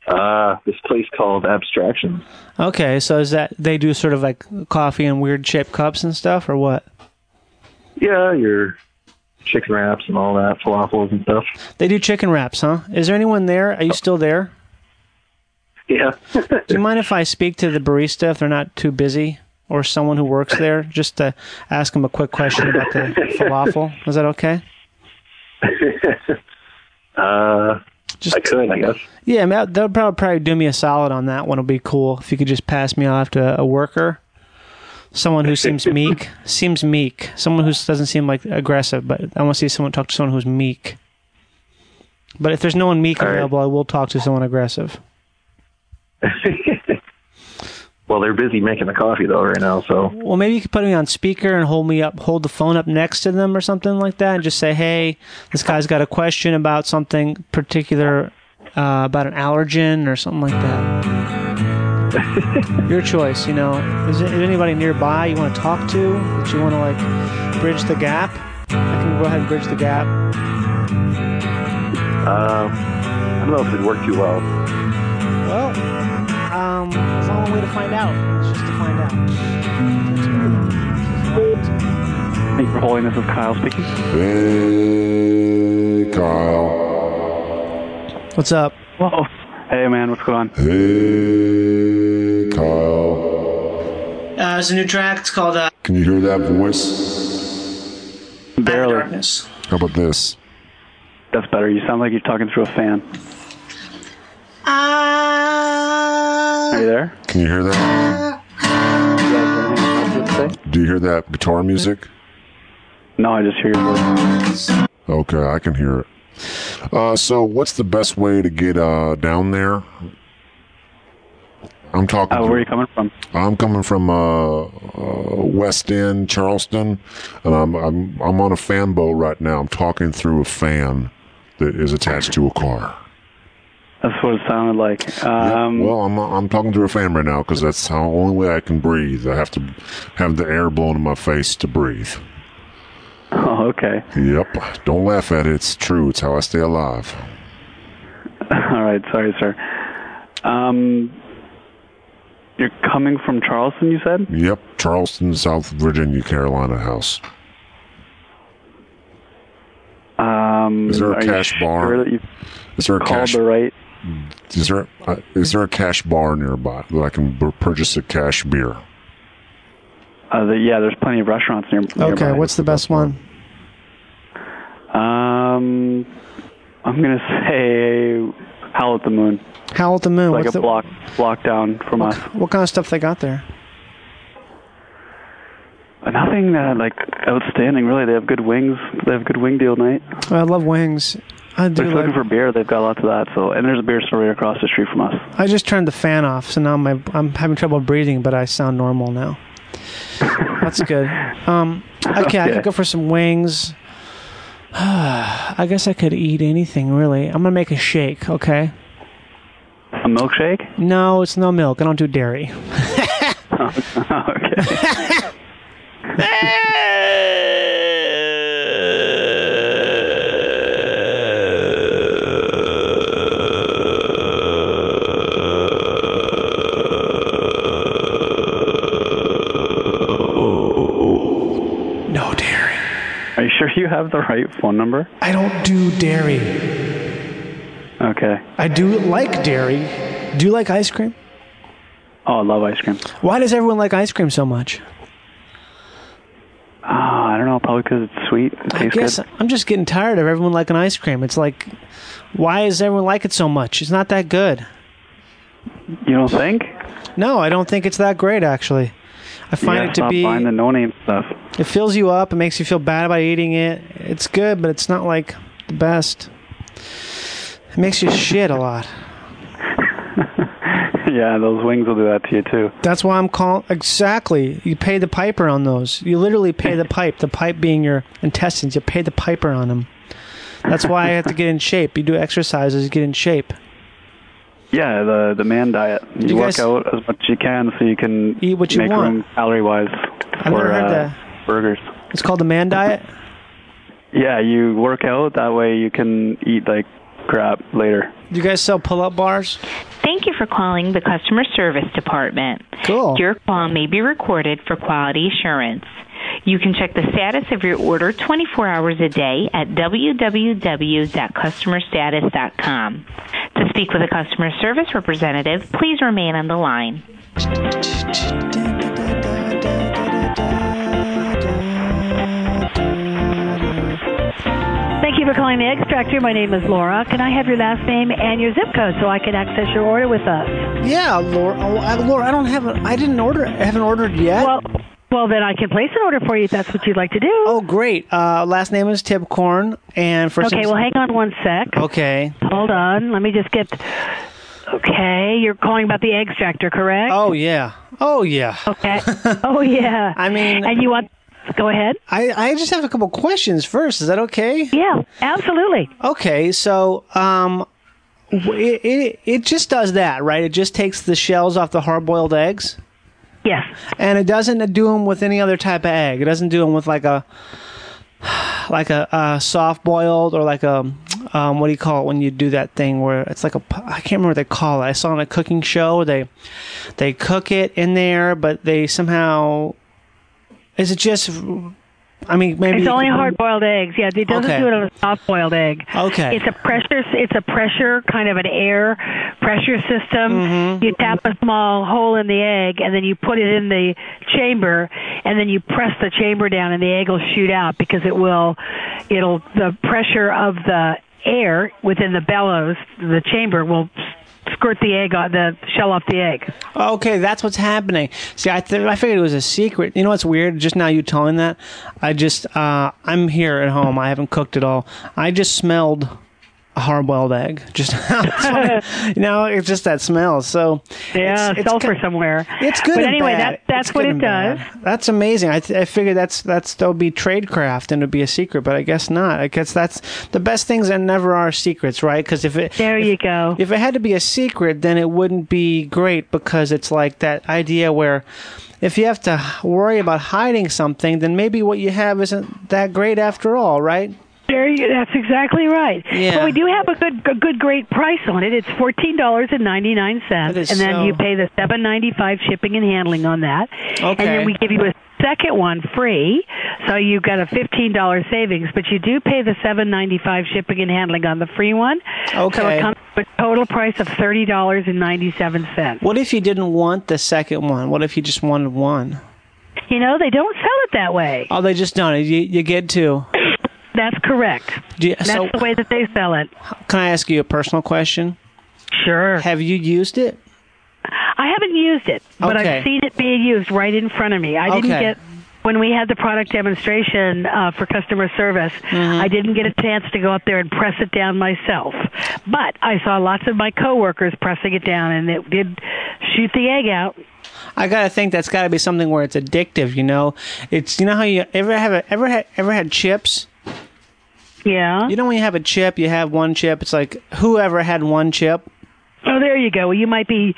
S6: Uh, this place called Abstraction.
S2: Okay, so is that they do sort of like coffee in weird shaped cups and stuff, or what?
S6: Yeah, your chicken wraps and all that, falafels and stuff.
S2: They do chicken wraps, huh? Is there anyone there? Are you still there?
S6: Yeah.
S2: Do you mind if I speak to the barista if they're not too busy, or someone who works there, just to ask them a quick question about the <laughs> falafel? Is that okay? <laughs>
S6: uh, just, I could, I guess.
S2: Yeah, they'll probably probably do me a solid on that one. It'll be cool if you could just pass me off to a worker, someone who seems <laughs> meek, seems meek, someone who doesn't seem like aggressive. But I want to see someone talk to someone who's meek. But if there's no one meek
S6: All right.
S2: available, I will talk to someone aggressive. <laughs>
S6: Well, they're busy making the coffee though right now, so
S2: Well, maybe you could put me on speaker and hold me up, hold the phone up next to them or something like that, and just say, "Hey, this guy's got a question about something particular, uh, about an allergen or something like that." <laughs> Your choice. You know, is there is anybody nearby you want to talk to that you want to like bridge the gap? I can go ahead and bridge the gap.
S6: uh, I don't know if it'd work too well.
S2: Well, um, there's only one way to find out. It's just to find out.
S8: Thank you for holding. This is Kyle speaking.
S3: Hey, Kyle.
S2: What's up?
S8: Whoa. Hey, man. What's going on?
S3: Hey, Kyle.
S2: Uh, there's a new track. It's called uh,
S3: Can you hear that voice?
S8: Barely.
S2: Darkness.
S3: How about this?
S8: That's better. You sound like you're talking through a fan. Are you there?
S3: Can you hear that?
S8: You guys hear anything else to say?
S3: Do you hear that guitar music?
S8: No, I just hear your voice.
S3: Okay, I can hear it. Uh, so, what's the best way to get uh, down there? I'm talking.
S8: Uh, where are you coming from?
S3: I'm coming from uh, uh, West End, Charleston, and I'm I'm I'm on a fan boat right now. I'm talking through a fan that is attached to a car.
S8: That's what it sounded like. Um,
S3: well, I'm I'm talking through a fan right now because that's the only way I can breathe. I have to have the air blown in my face to breathe. <laughs>
S8: oh, okay.
S3: Yep. Don't laugh at it. It's true. It's how I stay alive. <laughs>
S8: All right. Sorry, sir. Um, you're coming from Charleston, you said?
S3: Yep. Charleston, South Virginia, Carolina house.
S8: Um,
S3: Is there a cash bar?
S8: Sure
S3: Is there a cash?
S8: the right?
S3: Is there uh, is there a cash bar nearby that I can b- purchase a cash beer?
S8: Uh, the, yeah, there's plenty of restaurants near.
S2: Okay,
S8: nearby.
S2: what's the best one?
S8: Um, I'm gonna <laughs> say Howl at the Moon.
S2: Howl at the Moon.
S8: Like
S2: What's
S8: a
S2: the-
S8: block block down from us.
S2: What kind of stuff they got there?
S8: Nothing uh, like outstanding, really. They have good wings. They have good wing deal night.
S2: I love wings. I do. Like,
S8: looking for beer, they've got lots of that. So, and there's a beer store right across the street from us.
S2: I just turned the fan off, so now my I'm having trouble breathing, but I sound normal now. That's good. Um, okay, I could go for some wings. <sighs> I guess I could eat anything really. I'm gonna make a shake. Okay.
S8: A milkshake?
S2: No, it's no milk. I don't do dairy. <laughs>
S8: okay. <laughs>
S2: No dairy.
S8: Are you sure you have the right phone number?
S2: I don't do dairy.
S8: Okay.
S2: I do like dairy. Do you like ice cream?
S8: Oh, I love ice cream.
S2: Why does everyone like ice cream so much?
S8: Ah, I don't know. Probably because it's sweet. It
S2: I guess
S8: good.
S2: I'm just getting tired of everyone liking ice cream. It's like, why does everyone like it so much? It's not that good.
S8: You don't think?
S2: No, I don't think it's that great actually. I find
S8: gotta
S2: it to
S8: stop
S2: be
S8: buying the no-name stuff.
S2: it fills you up, it makes you feel bad about eating it. It's good, but it's not like the best. It makes you shit a lot. <laughs>
S8: yeah, those wings will do that to you too.
S2: That's why I'm calling exactly. You pay the piper on those. You literally pay the <laughs> pipe. The pipe being your intestines. You pay the piper on them. That's why I have to get in shape. You do exercises, you get in shape.
S8: Yeah, the the man diet. You,
S2: You
S8: work
S2: guys-
S8: out as much as you can so you can
S2: Eat what you
S8: make
S2: want.
S8: room calorie wise
S2: I've
S8: for
S2: never heard
S8: uh,
S2: that.
S8: burgers.
S2: It's called the man diet.
S8: Yeah, you work out that way you can eat like crap later.
S2: Do you guys sell pull-up bars?
S9: Thank you for calling the customer service department.
S2: Cool.
S9: Your call may be recorded for quality assurance. You can check the status of your order 24 hours a day at www.customerstatus.com. To speak with a customer service representative, please remain on the line.
S10: Thank you for calling the Extractor. My name is Laura. Can I have your last name and your zip code so I can access your order with us?
S2: Yeah, Laura. Oh, I, Laura, I don't have. A, I didn't order. I haven't ordered yet.
S10: Well, well, then I can place an order for you if that's what you'd like to do.
S2: oh, great. Uh, last name is Tipcorn, and for
S10: okay, well, hang on one sec.
S2: Okay.
S10: Hold on. Let me just get. Okay, you're calling about the extractor, correct?
S2: Oh yeah. Oh yeah.
S10: Okay. <laughs> oh yeah.
S2: I mean,
S10: and you want? Go ahead.
S2: I I just have a couple questions first. Is that okay?
S10: Yeah, absolutely.
S2: Okay, so um, it, it it just does that, right? It just takes the shells off the hard-boiled eggs.
S10: Yes.
S2: And it doesn't do them with any other type of egg. It doesn't do them with like a <sighs> like a, a soft boiled or like a um, what do you call it when you do that thing where it's like a I can't remember what they call it. I saw on a cooking show where they they cook it in there, but they somehow is it just I mean maybe
S10: It's only hard-boiled eggs. Yeah, it doesn't
S2: Okay.
S10: do it on a soft-boiled egg.
S2: Okay.
S10: It's a pressure. It's a pressure kind of an air pressure system.
S2: Mm-hmm.
S10: You tap a small hole in the egg, and then you put it in the chamber, and then you press the chamber down, and the egg will shoot out because it will. It'll the pressure of the air within the bellows, the chamber will squirt the egg on the shell off the egg.
S2: Okay, that's what's happening. See, I th- I figured it was a secret. You know what's weird? Just now you telling that, I just uh, I'm here at home. I haven't cooked at all. I just smelled a hard-boiled egg. <laughs> Just <laughs> you know, it's just that smell. So
S10: Yeah,
S2: it's, it's
S10: sulfur somewhere.
S2: It's good.
S10: But anyway,
S2: bad.
S10: that that's
S2: It's
S10: what it does.
S2: bad. That's amazing. I, th- I figured that's that's there'll be tradecraft and it'll be a secret, but I guess not. I guess that's the best things that never are secrets, right? Because if it
S10: there you go.
S2: If it had to be a secret, then it wouldn't be great because it's like that idea where if you have to worry about hiding something, then maybe what you have isn't that great after all, right?
S10: There you, that's exactly right.
S2: Yeah.
S10: But we do have a good, a good, great price on it. It's fourteen dollars and ninety nine cents, and then
S2: so-
S10: you pay the seven ninety five shipping and handling on that.
S2: Okay.
S10: And then we give you a second one free, so you've got a fifteen dollar savings. But you do pay the seven ninety five shipping and handling on the free one. So
S2: Okay.
S10: it comes to a total price of thirty dollars and ninety seven cents.
S2: What if you didn't want the second one? What if you just wanted one?
S10: You know they don't sell it that way.
S2: Oh, they just don't. You, you get two.
S10: That's correct.
S2: You-
S10: That's
S2: so,
S10: the way that they sell it.
S2: can I ask you a personal question?
S10: Sure.
S2: Have you used it?
S10: I haven't used it, but
S2: Okay.
S10: I've seen it being used right in front of me. I didn't get when we had the product demonstration uh, for customer service,
S2: Mm-hmm.
S10: I didn't get a chance to go up there and press it down myself. But I saw lots of my coworkers pressing it down, and it did shoot the egg out.
S2: I gotta think that's gotta be something where it's addictive. You know, it's you know how you ever have a, ever had ever had chips.
S10: Yeah.
S2: You know when you have a chip, you have one chip. It's like whoever had one chip.
S10: Oh, there you go. Well, you might be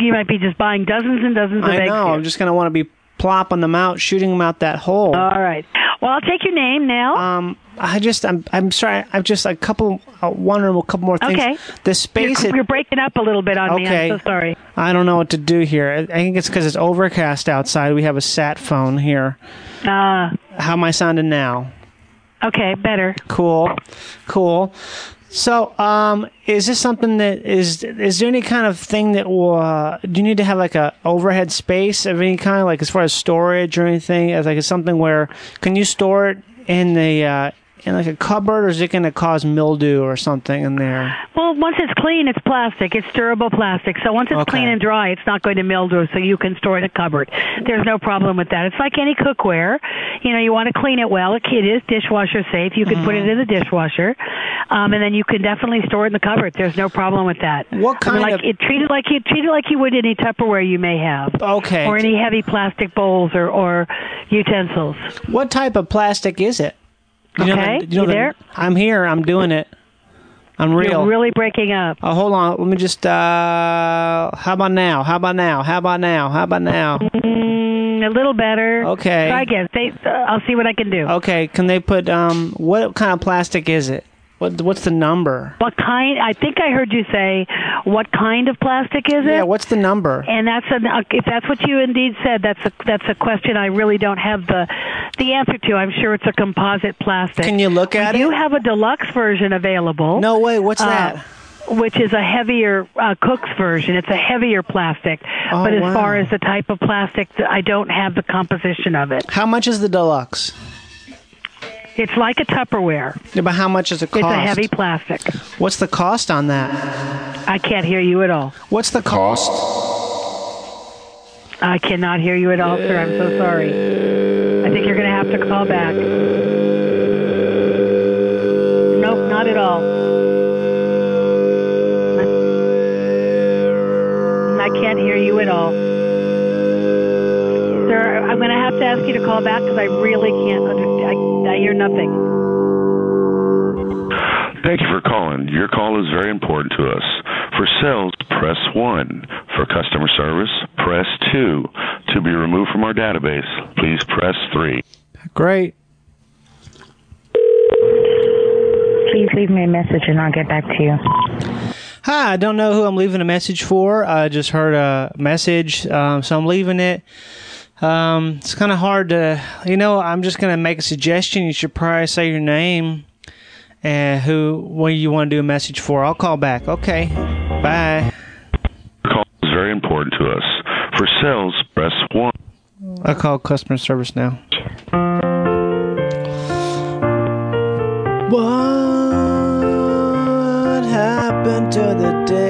S10: you might be just buying dozens and dozens of
S2: I
S10: eggs.
S2: know.
S10: here.
S2: I'm just gonna want to be plopping them out, shooting them out that hole.
S10: All right. Well, I'll take your name now.
S2: Um, I just I'm I'm sorry. I've just a couple uh, one or a couple more things.
S10: Okay.
S2: The space.
S10: You're,
S2: it-
S10: you're breaking up a little bit on me.
S2: Okay.
S10: I'm so sorry.
S2: I don't know what to do here. I I think it's because it's overcast outside. We have a sat phone here.
S10: Uh,
S2: How am I sounding now?
S10: Okay, better.
S2: Cool, cool. So, um, is this something that is? Is there any kind of thing that will? Uh, do you need to have like a overhead space of any kind, like as far as storage or anything? As like it's something where can you store it in the uh, in like a cupboard, or is it going to cause mildew or something in there?
S10: Well, once it's clean, it's plastic. It's durable plastic. So once it's
S2: Okay.
S10: clean and dry, it's not going to mildew. So you can store it in a cupboard. There's no problem with that. It's like any cookware. You know, you want to clean it well. It is dishwasher safe. You can put it in the dishwasher, um, and then you can definitely store it in the cupboard. There's no problem with that.
S2: What
S10: I mean,
S2: kind
S10: like
S2: of-
S10: it treat it like you treat it like you would any Tupperware you may have.
S2: Okay.
S10: Or any heavy plastic bowls or or utensils.
S2: What type of plastic is it? Know
S10: Okay,
S2: the- know
S10: you
S2: the-
S10: there?
S2: I'm here. I'm doing it. I'm real.
S10: You're really breaking up.
S2: Oh, hold on. Let me just. uh How about now? How about now? How about now? How about now?
S10: Mm, a little better.
S2: Okay.
S10: Try again. Say, uh, I'll see what I can do.
S2: Okay. Can they put um? What kind of plastic is it? What What's the number?
S10: What kind? I think I heard you say, what kind of plastic is it?
S2: Yeah. What's the number?
S10: and that's an, uh, if that's what you indeed said, that's a that's a question I really don't have the the answer to. I'm sure it's a composite plastic.
S2: Can you look at
S10: we
S2: it?
S10: do have a deluxe version available.
S2: No way. What's
S10: uh,
S2: that?
S10: Which is a heavier uh, Cook's version. It's a heavier plastic.
S2: Oh,
S10: but as
S2: wow.
S10: far as the type of plastic, I don't have the composition of it.
S2: How much is the deluxe?
S10: It's like a Tupperware.
S2: Yeah, but how much does it cost?
S10: It's a heavy plastic.
S2: What's the cost on that?
S10: I can't hear you at all.
S2: What's the
S3: Cost?
S10: I cannot hear you at all, sir. I'm so sorry. I think you're going to have to call back. Nope, not at all. I can't hear you at all. Sir, I'm going to have to ask you to call back because I really can't. I, I hear nothing.
S11: Thank you for calling. Your call is very important to us. For sales, press 1. For customer service, press 2. To be removed from our database, please press 3.
S2: Great.
S12: Please leave me a message and I'll get back to you.
S2: Hi, I don't know who I'm leaving a message for. I just heard a message, um, so I'm leaving it. Um, it's kind of hard to, you know, I'm just going to make a suggestion. You should probably say your name and who, what you want to do a message for. I'll call back. Okay. Bye.
S11: Your call is very important to us. For sales, press 1.
S2: I'll call customer service now. What happened to the day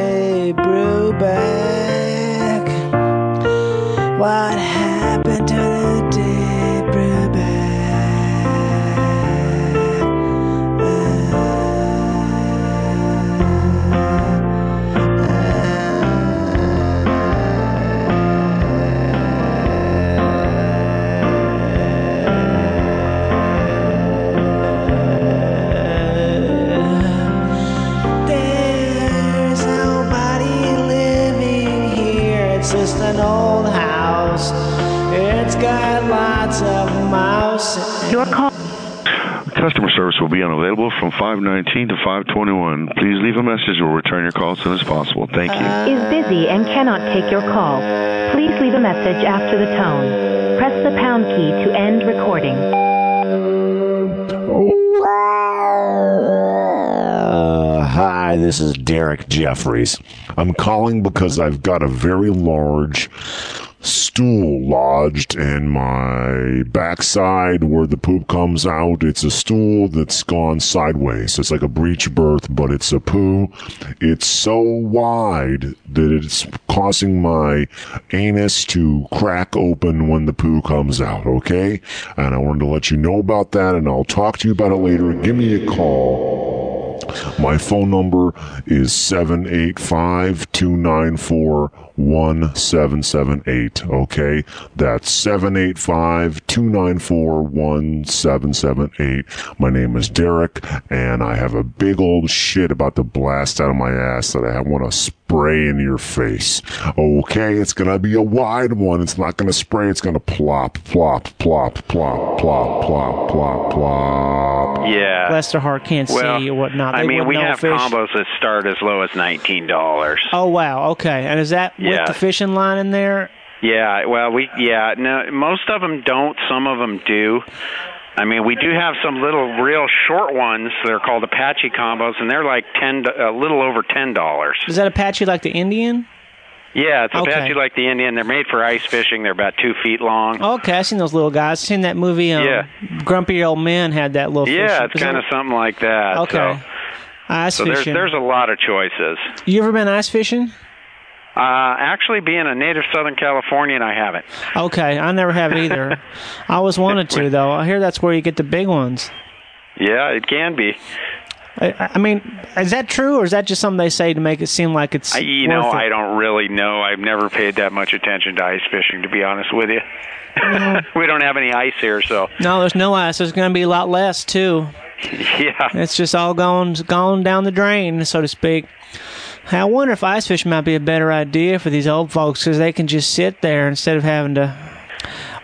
S11: Customer service will be unavailable from 519 to 521. Please leave a message. We'll return your call as soon as possible. Thank you.
S13: is busy and cannot take your call. Please leave a message after the tone. Press the pound key to end recording.
S3: Uh, hi, this is Derek Jeffries. I'm calling because I've got a very large stool lodged in my backside where the poop comes out. It's a stool that's gone sideways. It's like a breech birth, but it's a poo. It's so wide that it's causing my anus to crack open when the poo comes out, okay? And I wanted to let you know about that and I'll talk to you about it later. Give me a call. My phone number is 785 294 1778. Okay. That's 785 294 1778. My name is Derek and I have a big old shit about to blast out of my ass that I want to spray in your face. Okay. It's going to be a wide one. It's not going to spray. It's going to plop, plop, plop, plop, plop, plop, plop, plop.
S14: Yeah.
S2: Bless their heart, can't
S14: well,
S2: see or whatnot.
S14: I mean, we
S2: know
S14: have
S2: fish.
S14: combos that start as low as nineteen dollars.
S2: Oh wow, okay. And is that with the fishing line in there?
S14: Yeah, well, we yeah, no, most of them don't. Some of them do. I mean, we do have some little real short ones. They're called Apache combos, and they're like ten, a little over ten dollars.
S2: Is that Apache like the Indian?
S14: Yeah, it's
S2: Okay.
S14: Apache like the Indian. They're made for ice fishing. They're about two feet long.
S2: Okay, I seen those little guys. seen that movie. Um,
S14: Yeah.
S2: Grumpy Old Man had that little.
S14: yeah,
S2: fish.
S14: it's kind of something like that.
S2: Okay. Ice
S14: So, so there's there's a lot of choices.
S2: You ever been ice fishing?
S14: Uh, actually, being a native Southern Californian, I haven't.
S2: Okay, I never have either. <laughs> I always wanted to though. I hear that's where you get the big ones.
S14: Yeah, it can be.
S2: I, I mean, is that true, or is that just something they say to make it seem like it's?
S14: I, you know,
S2: it?
S14: I don't really know. I've never paid that much attention to ice fishing, to be honest with you. <laughs> we don't have any ice here, so
S2: No, there's no ice. There's going to be a lot less too. <laughs>
S14: yeah.
S2: It's just all gone gone down the drain, so to speak. I wonder if ice fishing might be a better idea for these old folks because they can just sit there instead of having to.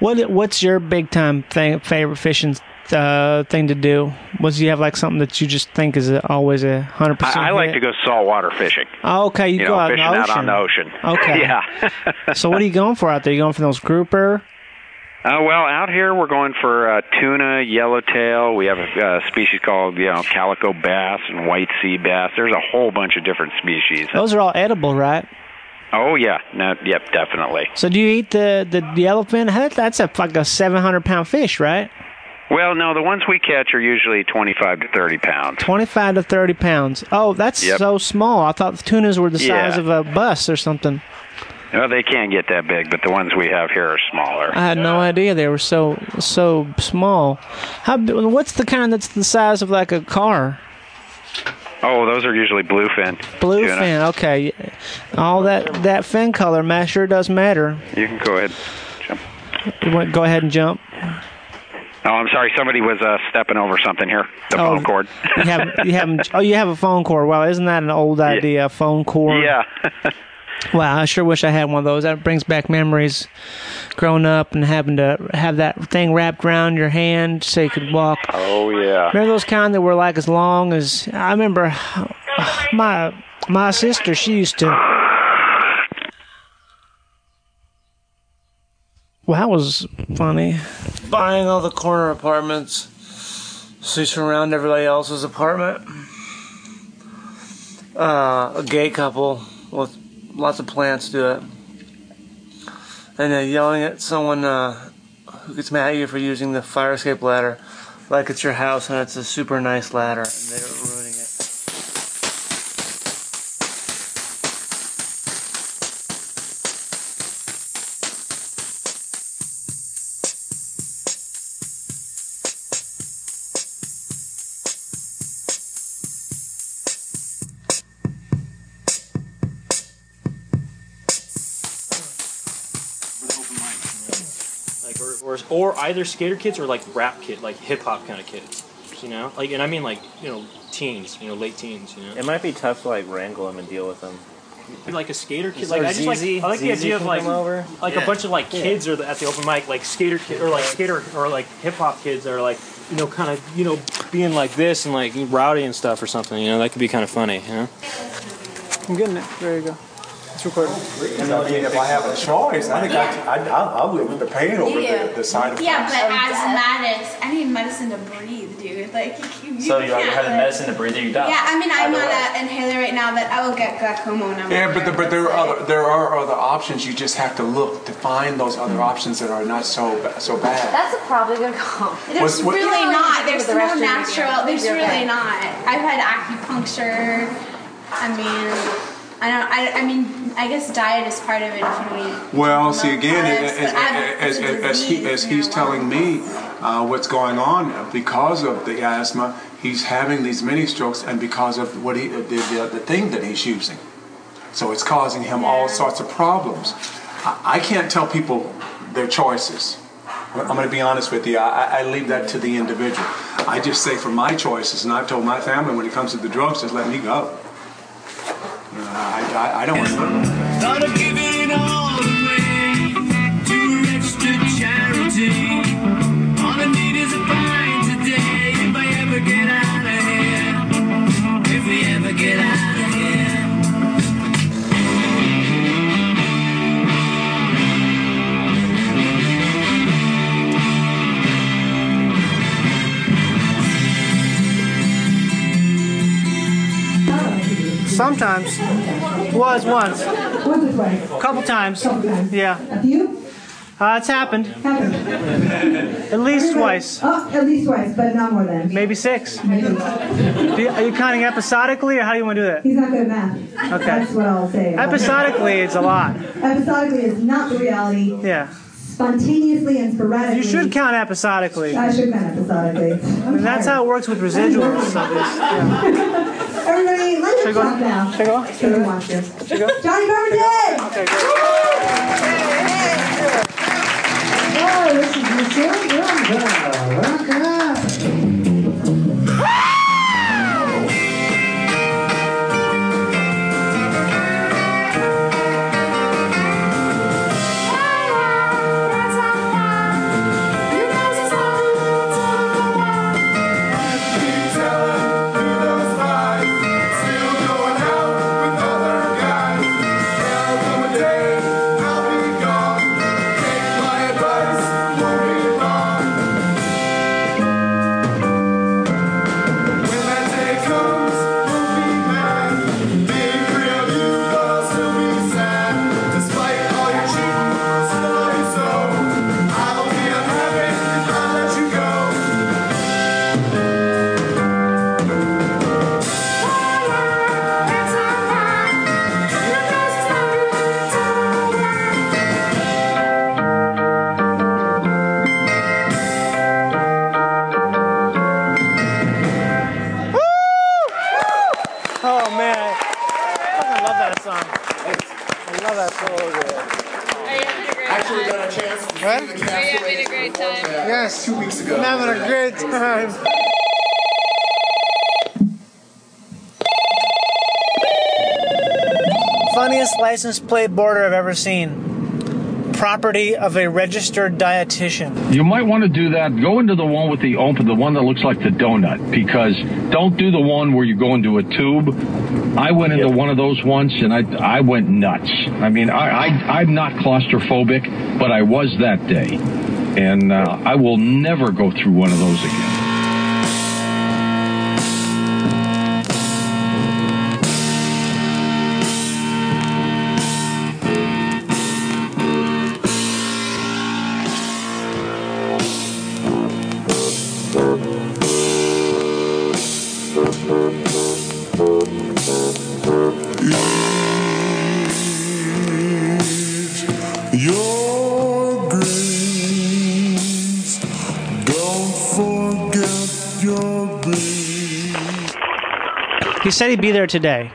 S2: What What's your big time thing, favorite fishing uh, thing to do? Was you have like something that you just think is always a hundred percent?
S14: I, I like to go saltwater fishing.
S2: Oh, okay, you,
S14: You
S2: go
S14: know,
S2: out
S14: fishing
S2: the
S14: out on the ocean.
S2: Okay. <laughs>
S14: yeah.
S2: so what are you going for out there? You going for those grouper?
S14: Uh, well, out here we're going for uh, tuna, yellowtail. We have a uh, species called you know calico bass and white sea bass. There's a whole bunch of different species.
S2: Those are all edible, right?
S14: Oh yeah, no, yep, definitely.
S2: So do you eat the the yellowfin? That- That's a like a seven hundred pound fish, right?
S14: Well, no, the ones we catch are usually 25 to 30 pounds.
S2: Twenty five to thirty pounds. Oh, that's
S14: Yep.
S2: so small. I thought the tunas were the
S14: Yeah.
S2: size of a bus or something.
S14: Well, they can't get that big, but the ones we have here are smaller.
S2: I had no idea they were so so small. How? What's the kind that's the size of like a car?
S14: Oh, those are usually bluefin. tuna.
S2: Bluefin. Okay. All that that fin color ma- sure does matter.
S14: You can go ahead. Jump.
S2: You want go ahead and jump.
S14: Oh, I'm sorry. Somebody was uh, stepping over something here. The
S2: Oh,
S14: phone cord.
S2: You have you have oh you have a phone cord. Well, isn't that an old idea? A phone cord.
S14: yeah. <laughs>
S2: Wow, I sure wish I had one of those. That brings back memories growing up and having to have that thing wrapped around your hand so you could walk.
S14: Oh yeah.
S2: Remember those kind that were like as long as I remember <sighs> my my sister she used to Well, that was funny. Buying all the corner apartments so you surround everybody else's apartment. Uh, a gay couple with lots of plants do it. And they're yelling at someone uh, who gets mad at you for using the fire escape ladder like it's your house and it's a super nice ladder
S15: or, or or either skater kids or like rap kid, like hip hop kind of kids. You know, like and I mean like you know teens, you know late teens. You know,
S1: It might be tough to like wrangle them and deal with him.
S15: like a skater kid.
S1: So
S15: Like I just like
S1: ZZ
S15: I like the
S1: ZZ
S15: idea of like
S1: over?
S15: like
S1: Yeah.
S15: a bunch of like
S1: Yeah.
S15: kids are at the open mic, like skater kid or like skater or like hip hop kids that are like you know kind of you know being like this and like rowdy and stuff or something. You know that could be kind of funny. You know.
S2: I'm getting it. There you go.
S15: It's
S2: It's recorded.
S16: I mean, if I have a choice, I think I, I, I'll, I'll live with the pain over
S17: Yeah.
S16: the, the side effects.
S17: Yeah, but asthmatics, I need medicine to breathe, dude. Like, you, you
S15: So you
S17: can't,
S15: had medicine to breathe, or you die.
S17: Yeah, I mean, I'm
S15: Either
S17: on an inhaler right now, but I will get glaucoma when I'm
S16: Yeah, but, the, but there are other, there are other options. You just have to look to find those other hmm. options that are not so so bad.
S17: That's probably gonna go. There's
S16: What's- what-
S17: really
S16: You don't
S17: not.
S16: need to
S17: There's
S16: do the
S17: no natural.
S16: again.
S17: There's
S16: You're
S17: really
S16: okay.
S17: not. I've had acupuncture. I mean, I don't. I, I mean, I guess diet is part of it. If you eat
S16: Well, see again,
S17: products,
S16: as, as, as, as, he, as he's telling me uh, what's going on because of the asthma, he's having these mini strokes, and because of what he the, the, the thing that he's using, so it's causing him all sorts of problems. I, I can't tell people their choices. I'm going to be honest with you. I, I leave that to the individual. I just say for my choices, and I've told my family when it comes to the drugs, just let me go. I, I, I don't want
S2: Sometimes. Was once.
S18: Twice.
S2: Couple times. Yeah.
S18: A few?
S2: Uh, it's happened. At least twice.
S18: Oh, at least twice, but not more than.
S2: Maybe six. Do you- Are you counting episodically, or how do you want to do that?
S18: He's not good at math.
S2: Okay.
S18: That's what I'll say.
S2: Episodically, it's a lot.
S18: Episodically is not the reality.
S2: Yeah.
S18: Spontaneously and sporadically.
S2: You should count episodically.
S18: I should count episodically.
S2: And that's how it works with residuals. So there's- yeah.
S18: Everybody, let
S2: Should I go?
S18: talk now.
S2: Should I go?
S18: Should we watch this?
S2: Should I go?
S18: Johnny Carpenter!
S2: Okay,
S18: Oh, this is Michelle Rock up.
S2: License plate border I've ever seen. Property of a registered dietitian.
S19: You might want to do that. Go into the one with the open, the one that looks like the donut, because don't do the one where you go into a tube. I went into one of those once, and I I went nuts. I mean, I, I I'm not claustrophobic, but I was that day, and uh, I will never go through one of those again.
S2: Said he'd be there today.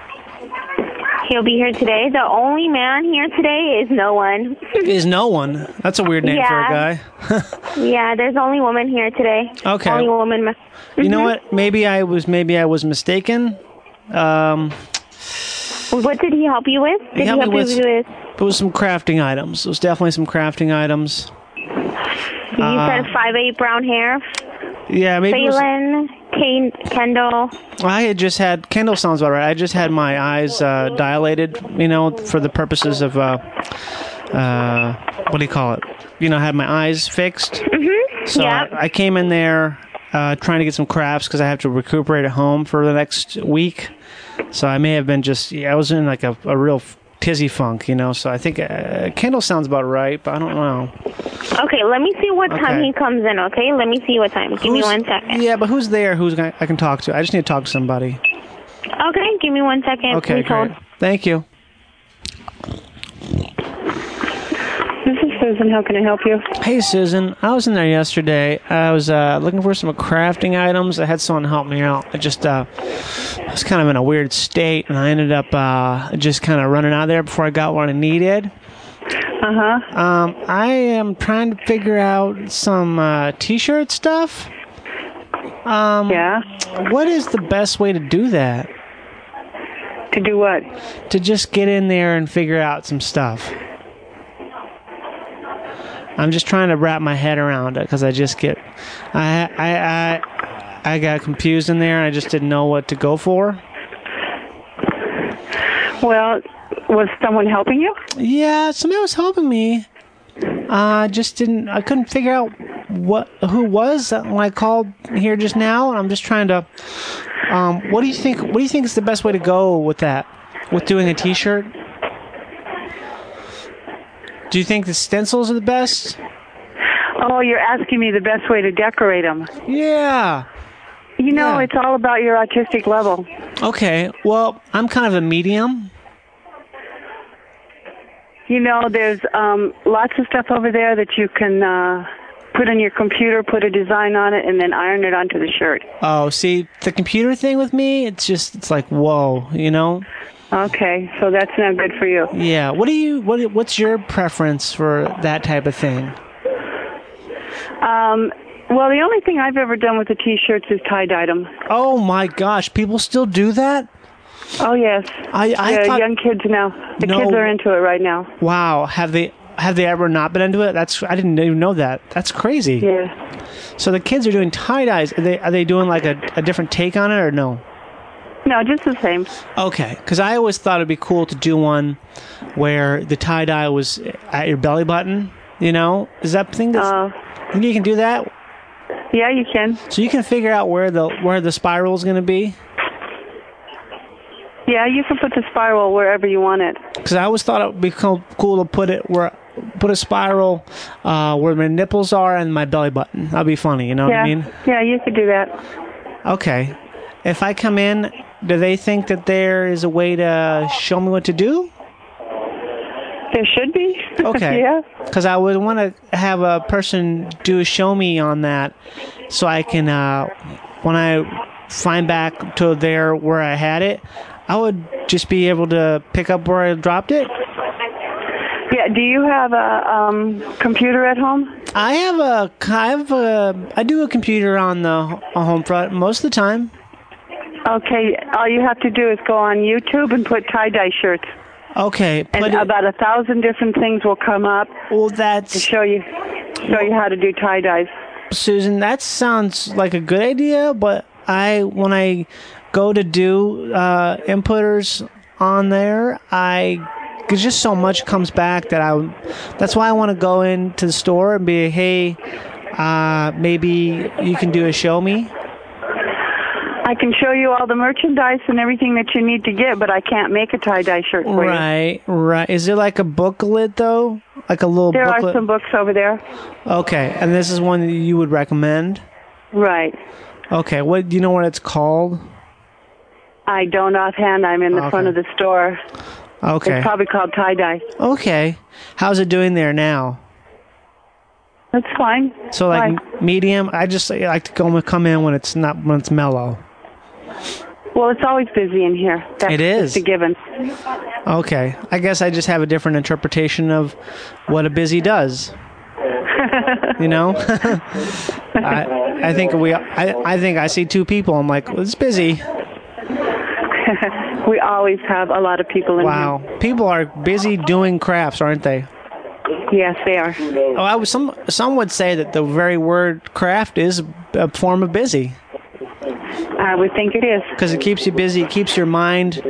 S20: He'll be here today. The only man here today is no one.
S2: Is no one? That's a weird name for a guy. <laughs>
S20: yeah, there's only woman here today.
S2: Okay.
S20: Only woman. ma-
S2: You know
S20: Mhm.
S2: what? Maybe I was maybe I was mistaken. Um,
S20: What did he help you with? Did he,
S2: helped
S20: help
S2: me
S20: you
S2: with-
S20: with?
S2: it was some crafting items. It was definitely some crafting items.
S20: You
S2: Uh,
S20: said five eight brown hair.
S2: Yeah, maybe.
S20: Phelan, Kane, Kendall.
S2: I had just had Kendall sounds about right. I just had my eyes uh, dilated, you know, for the purposes of uh, uh, what do you call it? You know, I had my eyes fixed.
S20: Mm-hmm.
S2: So
S20: Yep.
S2: I, I came in there uh, trying to get some crafts because I have to recuperate at home for the next week. So I may have been just yeah, I was in like a, a real tizzy funk, you know. So I think uh, Kendall sounds about right, but I don't know.
S20: Okay, let me see what time
S2: Okay.
S20: he comes in. Okay, let me see what time. Give me one second.
S2: Yeah, but who's there? Who's gonna, I can talk to? I just need to talk to somebody.
S20: Okay, give me one second.
S2: Okay,
S20: Please hold.
S2: great. Thank you.
S21: Susan. How can I help you?
S2: Hey Susan, I was in there yesterday. I was uh, looking for some crafting items. I had someone help me out. I just uh, I was kind of in a weird state, and I ended up uh, just kind of running out of there before I got what I needed.
S21: Uh huh.
S2: Um, I am trying to figure out some uh, t-shirt stuff. Um,
S21: yeah.
S2: What is the best way to do that?
S21: To do what?
S2: To just get in there and figure out some stuff. I'm just trying to wrap my head around it because I just get, I, I, I, I got confused in there. and I just didn't know what to go for.
S21: Well, was someone helping you?
S2: Yeah, somebody was helping me. I uh, just didn't. I couldn't figure out what who was when I called here just now. And I'm just trying to. Um, what do you think? What do you think is the best way to go with that? With doing a T-shirt? Do you think the stencils are the best?
S21: Oh, you're asking me the best way to decorate them.
S2: Yeah.
S21: You know, it's all about your artistic level.
S2: Okay. Well, I'm kind of a medium.
S21: You know, there's um, lots of stuff over there that you can uh, put on your computer, put a design on it, and then iron it onto the shirt.
S2: Oh, see, the computer thing with me, it's just, it's like, whoa, you know?
S21: Okay, so that's not good for you.
S2: Yeah. What do you, what, what's your preference for that type of thing?
S21: Um, well, the only thing I've ever done with the T-shirts is tie-dyed them.
S2: Oh my gosh, people still do that?
S21: Oh yes.
S2: I, I
S21: the
S2: thought-
S21: young kids now. The
S2: No.
S21: kids are into it right now.
S2: Wow, have they have they ever not been into it? That's I didn't even know that. That's crazy.
S21: Yeah.
S2: So the kids are doing tie dyes. Are they are they doing like a, a different take on it or no?
S21: No, just the same.
S2: Okay, because I always thought it'd be cool to do one where the tie dye was at your belly button. You know, is that thing that's
S21: Uh,
S2: think you can do that?
S21: Yeah, you can.
S2: So you can figure out where the where the spiral is going to be.
S21: Yeah, you can put the spiral wherever you want it.
S2: Because I always thought it would be cool, to put it where put a spiral uh, where my nipples are and my belly button. That'd be funny. You know
S21: yeah.
S2: what I mean?
S21: Yeah, you could do that.
S2: Okay. If I come in, do they think that there is a way to show me what to do?
S21: There should be. <laughs>
S2: Okay.
S21: yeah.
S2: Because I would want to have a person do a show me on that, so I can uh, when I find back to there where I had it, I would just be able to pick up where I dropped it.
S21: Yeah. Do you have a um, computer at home?
S2: I have a, I have a, I do a computer on the a home front most of the time.
S21: Okay. All you have to do is go on YouTube and put tie dye shirts,
S2: Okay,
S21: and about a thousand different things will come up.
S2: Well, that's
S21: to show you show you how to do tie dyes.
S2: Susan, that sounds like a good idea, but I when I go to do uh, inputters on there, I cause just so much comes back that I that's why I want to go into the store and be hey, uh, maybe you can do a show me.
S21: I can show you all the merchandise and everything that you need to get, but I can't make a tie dye shirt for you.
S2: Right, right. Is there like a booklet though? Like a little booklet.
S21: There
S2: booklet?
S21: are some books over there.
S2: Okay, and this is one that you would recommend?
S21: Right.
S2: Okay, what do you know what it's called?
S21: I don't offhand. I'm in the front of the store.
S2: Okay.
S21: It's probably called tie dye.
S2: Okay. How's it doing there now?
S21: That's fine.
S2: So like
S21: Fine.
S2: medium. I just like to go come in when it's not when it's mellow.
S21: Well, it's always busy in here. That's
S2: It is.
S21: a given.
S2: Okay. I guess I just have a different interpretation of what a busy does. <laughs> You know. <laughs> I I think we I I think I see two people. I'm like well, it's busy. <laughs>
S21: we always have a lot of people in
S2: Wow. People are busy doing crafts, aren't they?
S21: Yes, they are.
S2: Oh, I was some some would say that the very word craft is a form of busy.
S21: I would think it is.
S2: Because it keeps you busy. It keeps your mind.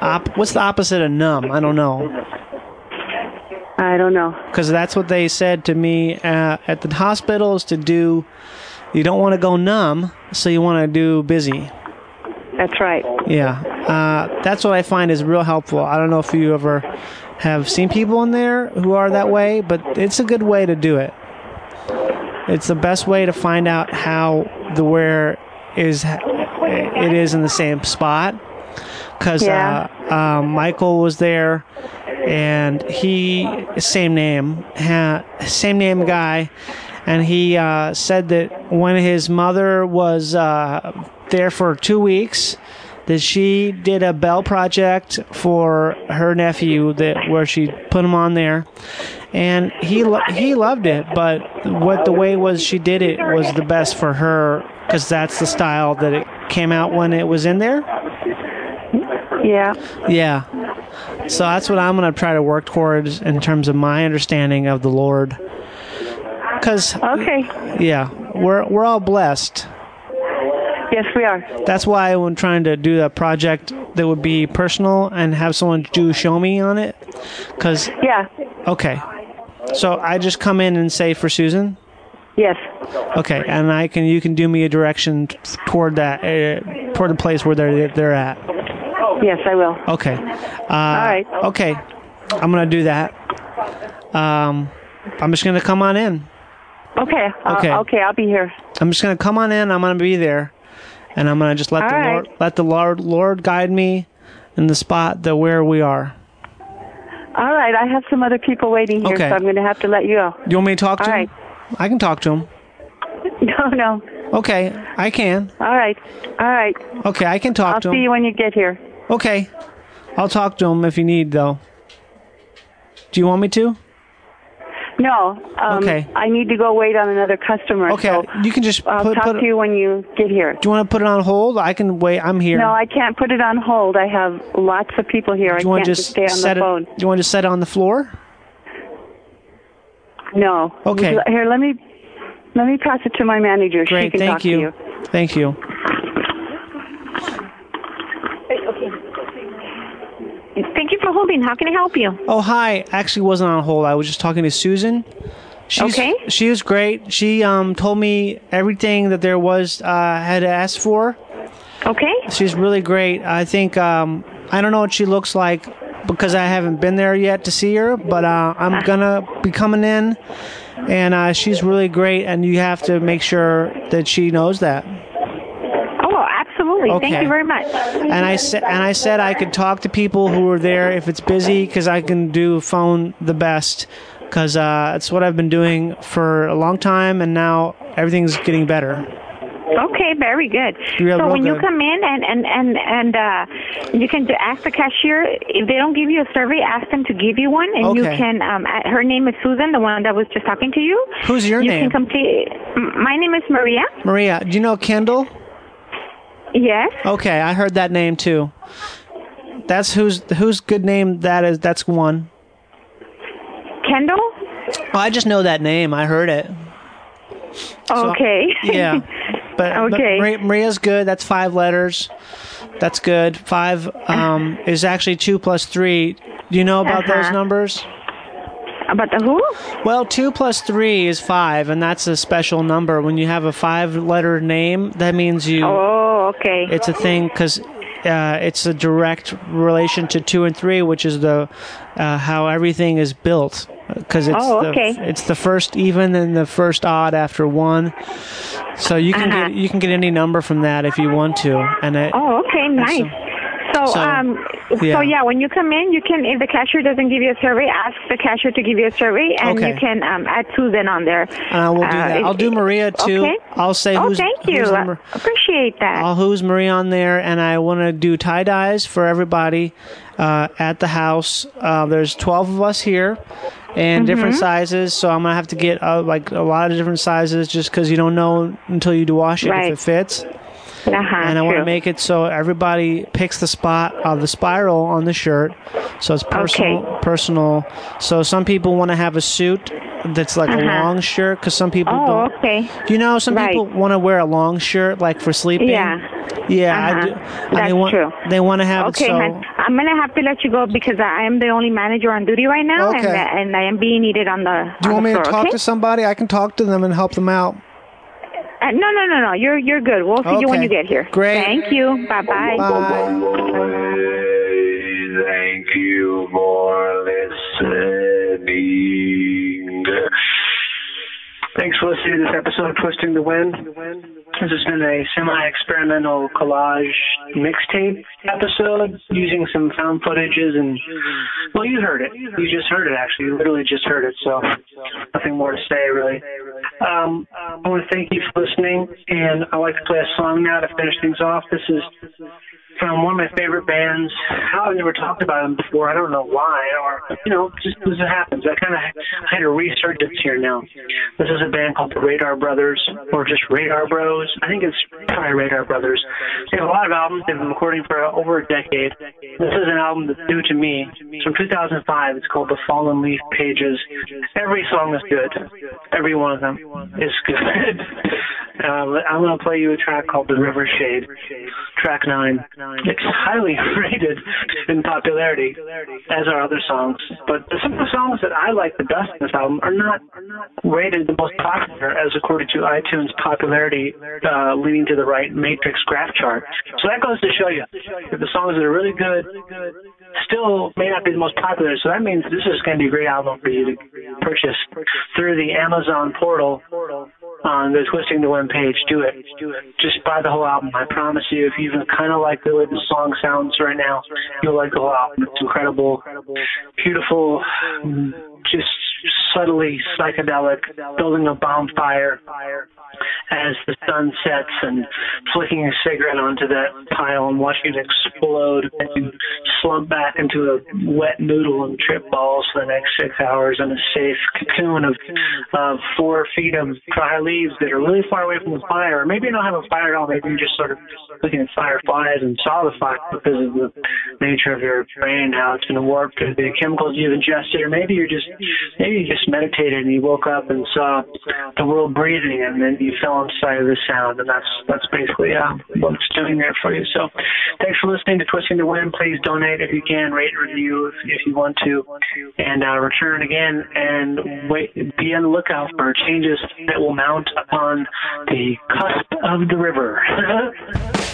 S2: Op- what's the opposite of numb? I don't know.
S21: I don't know.
S2: Because that's what they said to me uh, at the hospital is to do. You don't want to go numb, so you want to do busy.
S21: That's right.
S2: Yeah, uh, that's what I find is real helpful. I don't know if you ever have seen people in there who are that way, but it's a good way to do it. It's the best way to find out how the where is it is in the same spot. Because
S21: Yeah.
S2: uh, um, Michael was there, and he same name, ha, same name guy, and he uh, said that when his mother was uh, there for two weeks, that she did a bell project for her nephew that where she put him on there, and he lo- he loved it. But what the way was she did it was the best for her because that's the style that it came out when it was in there.
S21: Yeah.
S2: Yeah. So that's what I'm going to try to work towards in terms of my understanding of the Lord. Cuz
S21: Okay.
S2: yeah, we're we're all blessed.
S21: Yes, we are.
S2: That's why when trying to do a project that would be personal and have someone do show me on it cuz
S21: Yeah.
S2: Okay. So I just come in and say for Susan?
S21: Yes.
S2: Okay, and I can you can do me a direction toward that uh, toward the place where they're they're at.
S21: Yes, I will.
S2: Okay. Uh, All
S21: right.
S2: Okay. I'm gonna do that. Um, I'm just gonna come on in.
S21: Okay. uh,
S2: Okay.
S21: okay, I'll be here.
S2: I'm just gonna come on in. I'm gonna be there, and I'm gonna just let
S21: All
S2: the
S21: right.
S2: Lord let the Lord Lord guide me in the spot that where we are.
S21: All right, I have some other people waiting here,
S2: Okay.
S21: so I'm going to have to let you go.
S2: Do you want me to talk to
S21: All?
S2: I can talk to him. <laughs>
S21: No, no.
S2: Okay, I can.
S21: All right. All right.
S2: Okay, I can talk to him.
S21: I'll see you when you get here.
S2: Okay, I'll talk to him if you need though. Do you want me to?
S21: No. Um,
S2: Okay.
S21: I need to go wait on another customer.
S2: Okay,
S21: so
S2: you can just
S21: I'll
S2: put-
S21: talk
S2: put-
S21: to you when you get here.
S2: Do you want to put it on hold? I can wait. I'm here.
S21: No, I can't put it on hold. I have lots of people here.
S2: Do you want
S21: can't
S2: to
S21: just
S2: just
S21: stay on
S2: set
S21: the phone.
S2: it? Do you want to just set it on the floor?
S21: No.
S2: Okay.
S21: Here, let me let me pass it to my manager. she
S2: Great,
S21: can
S2: thank
S21: talk
S2: you.
S21: to you.
S2: Thank you.
S20: Thank you for holding. How can I help you?
S2: Oh, hi. Actually, wasn't on hold. I was just talking to Susan. She's,
S20: Okay.
S2: She was great. She um told me everything that there was uh had asked for.
S20: Okay.
S2: She's really great. I think um I don't know what she looks like because I haven't been there yet to see her, but uh, I'm gonna be coming in, and uh, she's really great. And you have to make sure that she knows that.
S20: Oh, absolutely. Thank you very much.
S2: and I said and I said I could talk to people who are there if it's busy because I can do phone the best because uh, it's what I've been doing for a long time and now everything's getting better.
S20: Okay, very good. So when you come in and and and and uh, you can ask the cashier if they don't give you a survey, ask them to give you one, and you can. Um, uh, her name is Susan, the one that was just talking to you.
S2: Who's your
S20: you
S2: name?
S20: can complete. My name is Maria.
S2: Maria, do you know Kendall?
S20: Yes.
S2: Okay, I heard that name too. That's who's whose good name that is. That's one.
S20: Kendall.
S2: Oh, I just know that name. I heard it. So-
S20: Okay.
S2: yeah. <laughs> But,
S20: Okay.
S2: Maria, Maria's good. That's five letters. That's good. Five um, is actually two plus three. Do you know about those
S20: Uh-huh.
S2: numbers?
S20: About the who?
S2: Well, two plus three is five, and that's a special number. When you have a five-letter name, that means you.
S20: Oh, okay.
S2: It's a thing because uh, it's a direct relation to two and three, which is the uh, how everything is built. Because it's
S20: Oh,
S2: the it's the first even and the first odd after one. So you can
S20: Uh-huh.
S2: get you can get any number from that if you want to, and it,
S20: Oh, okay, nice. So,
S2: so,
S20: um,
S2: yeah.
S20: so yeah, when you come in, you can, if the cashier doesn't give you a survey, ask the cashier to give you a survey, and
S2: Okay.
S20: you can um, add Susan on there.
S2: I will do
S20: Uh,
S2: that.
S20: if-
S2: I'll do Maria too.
S20: Okay.
S2: I'll say
S20: oh,
S2: who's
S20: thank you.
S2: who's
S20: appreciate that.
S2: I'll who's Maria on there, and I want to do tie dyes for everybody uh, at the house. Uh, there's 12 of us here, and different
S20: Mhm.
S2: sizes. So I'm gonna have to get uh, like a lot of different sizes, just because you don't know until you do wash it
S20: Right.
S2: if it fits.
S20: Uh-huh,
S2: and I want to make it so everybody picks the spot of the spiral on the shirt, so it's personal.
S20: Okay.
S2: Personal. So some people want to have a suit
S22: that's like a
S20: Uh-huh.
S22: long shirt because some people
S20: Oh,
S22: don't.
S20: okay.
S22: You know, some
S20: Right.
S22: people want to wear a long shirt like for sleeping.
S20: Yeah.
S22: Yeah, I
S20: Uh-huh.
S22: do. and
S20: That's
S22: they want,
S20: true.
S22: They want to have
S20: Okay,
S22: it so.
S20: hon. I'm gonna have to let you go because I am the only manager on duty right now, and
S22: Okay.
S20: and I am being needed on the.
S22: Do you want
S20: the
S22: me to talk
S20: okay?
S22: to somebody? I can talk to them and help them out.
S20: Uh, no, no, no, no. You're you're good. We'll see you when you get here.
S22: Great.
S20: Thank you. Bye bye.
S23: Thank you for listening.
S2: Thanks for listening to this episode of Twisting the Wind. This has been a semi-experimental collage mixtape episode using some found footages and, well, you heard it. You just heard it, actually. You literally just heard it, so nothing more to say, really. Um, I want to thank you for listening, and I'd like to play a song now to finish things off. This is from one of my favorite bands. I've never talked about them before. I don't know why, or you know, just as it happens. I kind of had a resurgence here now. This is a band called the Radar Brothers, or just Radar Bros. I think it's probably Radar Brothers. They have a lot of albums. They've been recording for over a decade. This is an album that's new to me. It's from 2005. It's called The Fallen Leaf Pages. Every song is good. Every one of them is good. uh, <laughs> I'm going to play you a track called The River Shade, track nine. It's highly <laughs> rated in popularity, as are other songs. But some of the songs that I like the best in this album are not rated the most popular, as according to iTunes popularity uh, to the right matrix graph chart. So that goes to show you that the songs that are really good still may not be the most popular. So that means this is going to be a great album for you to purchase through the Amazon portal on the Twisting the Wind page. Do it. Do it. Just buy the whole album. I promise you, if you even kind of like the way the song sounds right now, you'll like the whole album. It's incredible, beautiful, just subtly psychedelic, building a bonfire as the sun sets and flicking a cigarette onto that pile and watching it explode and slump back into a wet noodle and trip balls for the next six hours in a safe cocoon of of four feet of dry leaves that are really far away from the fire. Or maybe you don't have a fire at all. Maybe you're just sort of looking at fireflies and saw the fire because of the nature of your brain, how it's been warped to the chemicals you've ingested. Or maybe you're just maybe you just meditated and you woke up and saw the world breathing and then you fell inside of the sound and that's that's basically uh, what it's doing there for you. So thanks for listening to Twisting the Wind. Please donate if you can, rate and review if, if you want to, and uh, return again and wait be on the lookout for changes that will mount upon the cusp of the river. <laughs>